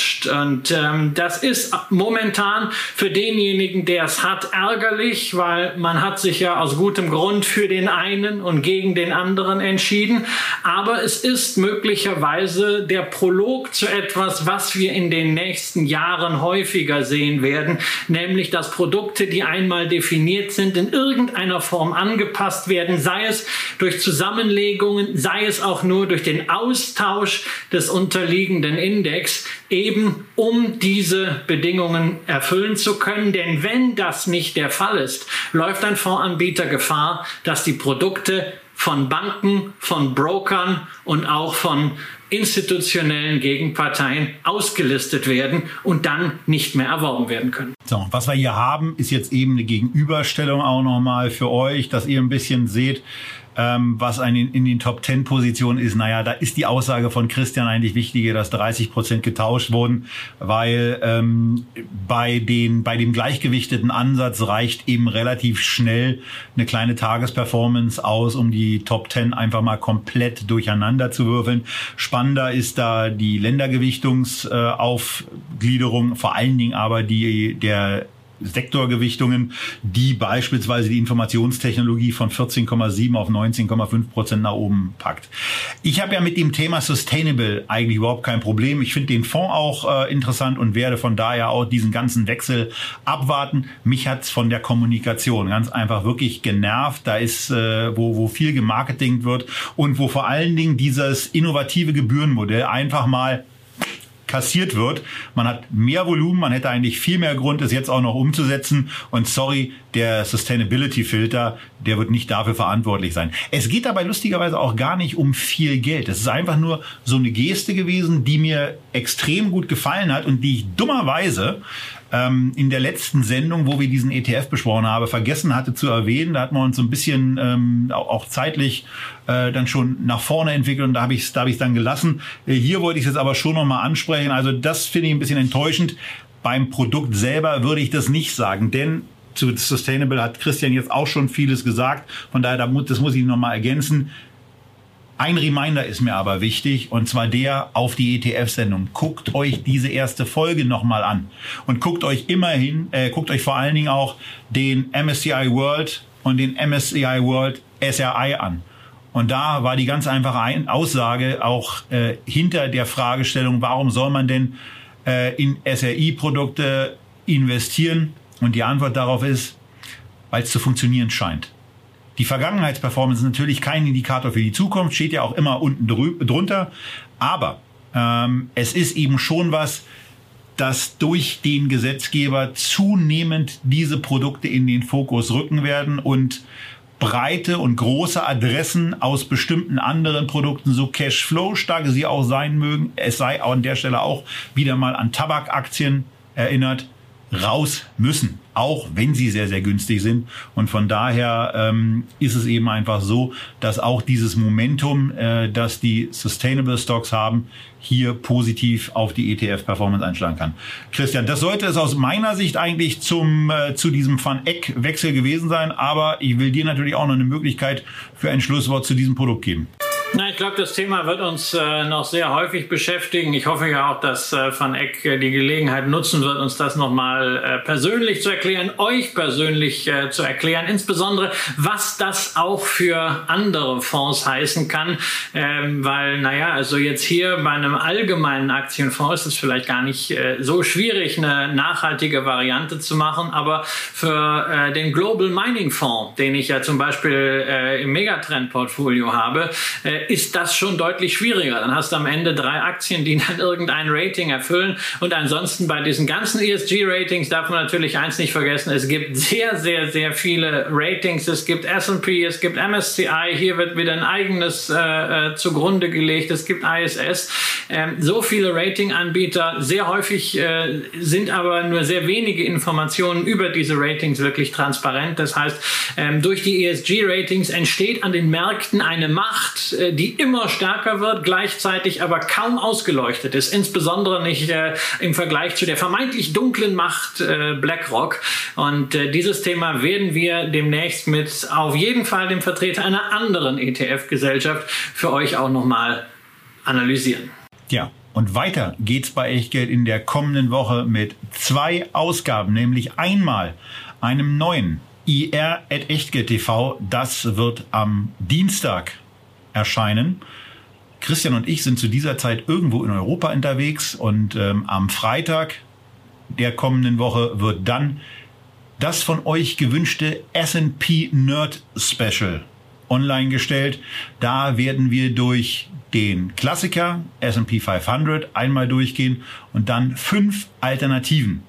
zusammengemerged. Und ähm, das ist momentan für denjenigen, der es hat, ärgerlich, weil man hat sich ja aus gutem Grund für den einen und gegen den anderen entschieden. Aber es ist möglicherweise der Prolog zu etwas, was wir in den nächsten Jahren häufiger sehen werden, nämlich dass Produkte, die einmal definiert sind, in irgendeiner Form angepasst werden, sei es durch Zusammenlegungen, sei es auch nur durch den Austausch des unterliegenden Index, eben um diese Bedingungen erfüllen zu können. Denn wenn das nicht der Fall ist, läuft ein Fondsanbieter Gefahr, dass die Produkte von Banken, von Brokern und auch von institutionellen Gegenparteien ausgelistet werden und dann nicht mehr erworben werden können. So, was wir hier haben, ist jetzt eben eine Gegenüberstellung auch nochmal für euch, dass ihr ein bisschen seht, ähm, was ein, in den Top 10 Positionen ist, naja, da ist die Aussage von Christian eigentlich wichtiger, dass 30 Prozent getauscht wurden, weil ähm, bei, den, bei dem gleichgewichteten Ansatz reicht eben relativ schnell eine kleine Tagesperformance aus, um die Top 10 einfach mal komplett durcheinander zu würfeln. Spannender ist da die Ländergewichtungsaufgliederung, vor allen Dingen aber die der Sektorgewichtungen, die beispielsweise die Informationstechnologie von 14,7 auf 19,5 Prozent nach oben packt. Ich habe ja mit dem Thema Sustainable eigentlich überhaupt kein Problem. Ich finde den Fonds auch äh, interessant und werde von daher auch diesen ganzen Wechsel abwarten. Mich hat's von der Kommunikation ganz einfach wirklich genervt. Da ist, äh, wo, wo viel gemarketingt wird und wo vor allen Dingen dieses innovative Gebührenmodell einfach mal kassiert wird. Man hat mehr Volumen, man hätte eigentlich viel mehr Grund, es jetzt auch noch umzusetzen. Und sorry, der Sustainability-Filter, der wird nicht dafür verantwortlich sein. Es geht dabei lustigerweise auch gar nicht um viel Geld. Es ist einfach nur so eine Geste gewesen, die mir extrem gut gefallen hat und die ich dummerweise ähm, in der letzten Sendung, wo wir diesen ETF besprochen haben, vergessen hatte zu erwähnen. Da hatten wir uns so ein bisschen ähm, auch zeitlich äh, dann schon nach vorne entwickelt und da habe ich es da hab ich's dann gelassen. Äh, hier wollte ich es jetzt aber schon nochmal ansprechen. Also das finde ich ein bisschen enttäuschend. Beim Produkt selber würde ich das nicht sagen, denn zu Sustainable hat Christian jetzt auch schon vieles gesagt. Von daher, das muss ich nochmal ergänzen. Ein Reminder ist mir aber wichtig, und zwar der auf die ETF-Sendung. Guckt euch diese erste Folge nochmal an. Und guckt euch immerhin, äh, guckt euch vor allen Dingen auch den MSCI World und den MSCI World SRI an. Und da war die ganz einfache Aussage auch äh, hinter der Fragestellung, warum soll man denn äh, in SRI-Produkte investieren? Und die Antwort darauf ist, weil es zu funktionieren scheint. Die Vergangenheitsperformance ist natürlich kein Indikator für die Zukunft, steht ja auch immer unten drunter. Aber ähm, es ist eben schon was, dass durch den Gesetzgeber zunehmend diese Produkte in den Fokus rücken werden und breite und große Adressen aus bestimmten anderen Produkten, so Cashflow stark sie auch sein mögen, es sei an der Stelle auch wieder mal an Tabakaktien erinnert, raus müssen auch wenn sie sehr, sehr günstig sind. Und von daher ähm, ist es eben einfach so, dass auch dieses Momentum, äh, das die Sustainable Stocks haben, hier positiv auf die ETF-Performance einschlagen kann. Christian, das sollte es aus meiner Sicht eigentlich zum, äh, zu diesem Van Eck-Wechsel gewesen sein, aber ich will dir natürlich auch noch eine Möglichkeit für ein Schlusswort zu diesem Produkt geben. Na, ich glaube, das Thema wird uns äh, noch sehr häufig beschäftigen. Ich hoffe ja auch, dass äh, Van Eck äh, die Gelegenheit nutzen wird, uns das nochmal äh, persönlich zu erklären, euch persönlich äh, zu erklären, insbesondere was das auch für andere Fonds heißen kann, ähm, weil, naja, also jetzt hier bei einem allgemeinen Aktienfonds ist es vielleicht gar nicht äh, so schwierig, eine nachhaltige Variante zu machen, aber für äh, den Global Mining Fonds, den ich ja zum Beispiel äh, im Megatrend-Portfolio habe, äh, ist das schon deutlich schwieriger. Dann hast du am Ende drei Aktien, die dann irgendein Rating erfüllen. Und ansonsten bei diesen ganzen ESG-Ratings darf man natürlich eins nicht vergessen. Es gibt sehr, sehr, sehr viele Ratings. Es gibt S&P, es gibt MSCI. Hier wird wieder ein eigenes äh, äh, zugrunde gelegt. Es gibt ISS. Ähm, so viele Ratinganbieter. Sehr häufig äh, sind aber nur sehr wenige Informationen über diese Ratings wirklich transparent. Das heißt, ähm, durch die ESG-Ratings entsteht an den Märkten eine Macht, die immer stärker wird, gleichzeitig aber kaum ausgeleuchtet ist, insbesondere nicht äh, im Vergleich zu der vermeintlich dunklen Macht äh, BlackRock. Und äh, dieses Thema werden wir demnächst mit auf jeden Fall dem Vertreter einer anderen ETF-Gesellschaft für euch auch nochmal analysieren. Ja, und weiter geht's bei Echtgeld in der kommenden Woche mit zwei Ausgaben, nämlich einmal einem neuen IR at Echtgeld TV. Das wird am Dienstag erscheinen. Christian und ich sind zu dieser Zeit irgendwo in Europa unterwegs und ähm, am Freitag der kommenden Woche wird dann das von euch gewünschte S&P Nerd Special online gestellt. Da werden wir durch den Klassiker S&P 500 einmal durchgehen und dann fünf Alternativen.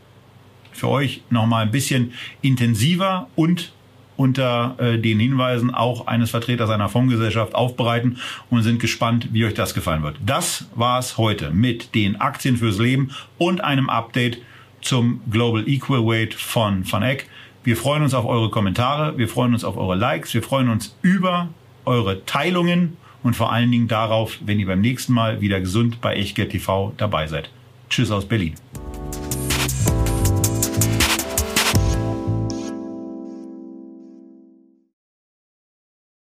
Für euch nochmal ein bisschen intensiver und unter äh, den Hinweisen auch eines Vertreters einer Fondsgesellschaft aufbereiten und sind gespannt, wie euch das gefallen wird. Das war's heute mit den Aktien fürs Leben und einem Update zum Global Equal Weight von Van Eck. Wir freuen uns auf eure Kommentare, wir freuen uns auf eure Likes, wir freuen uns über eure Teilungen und vor allen Dingen darauf, wenn ihr beim nächsten Mal wieder gesund bei Echtgeld TV dabei seid. Tschüss aus Berlin.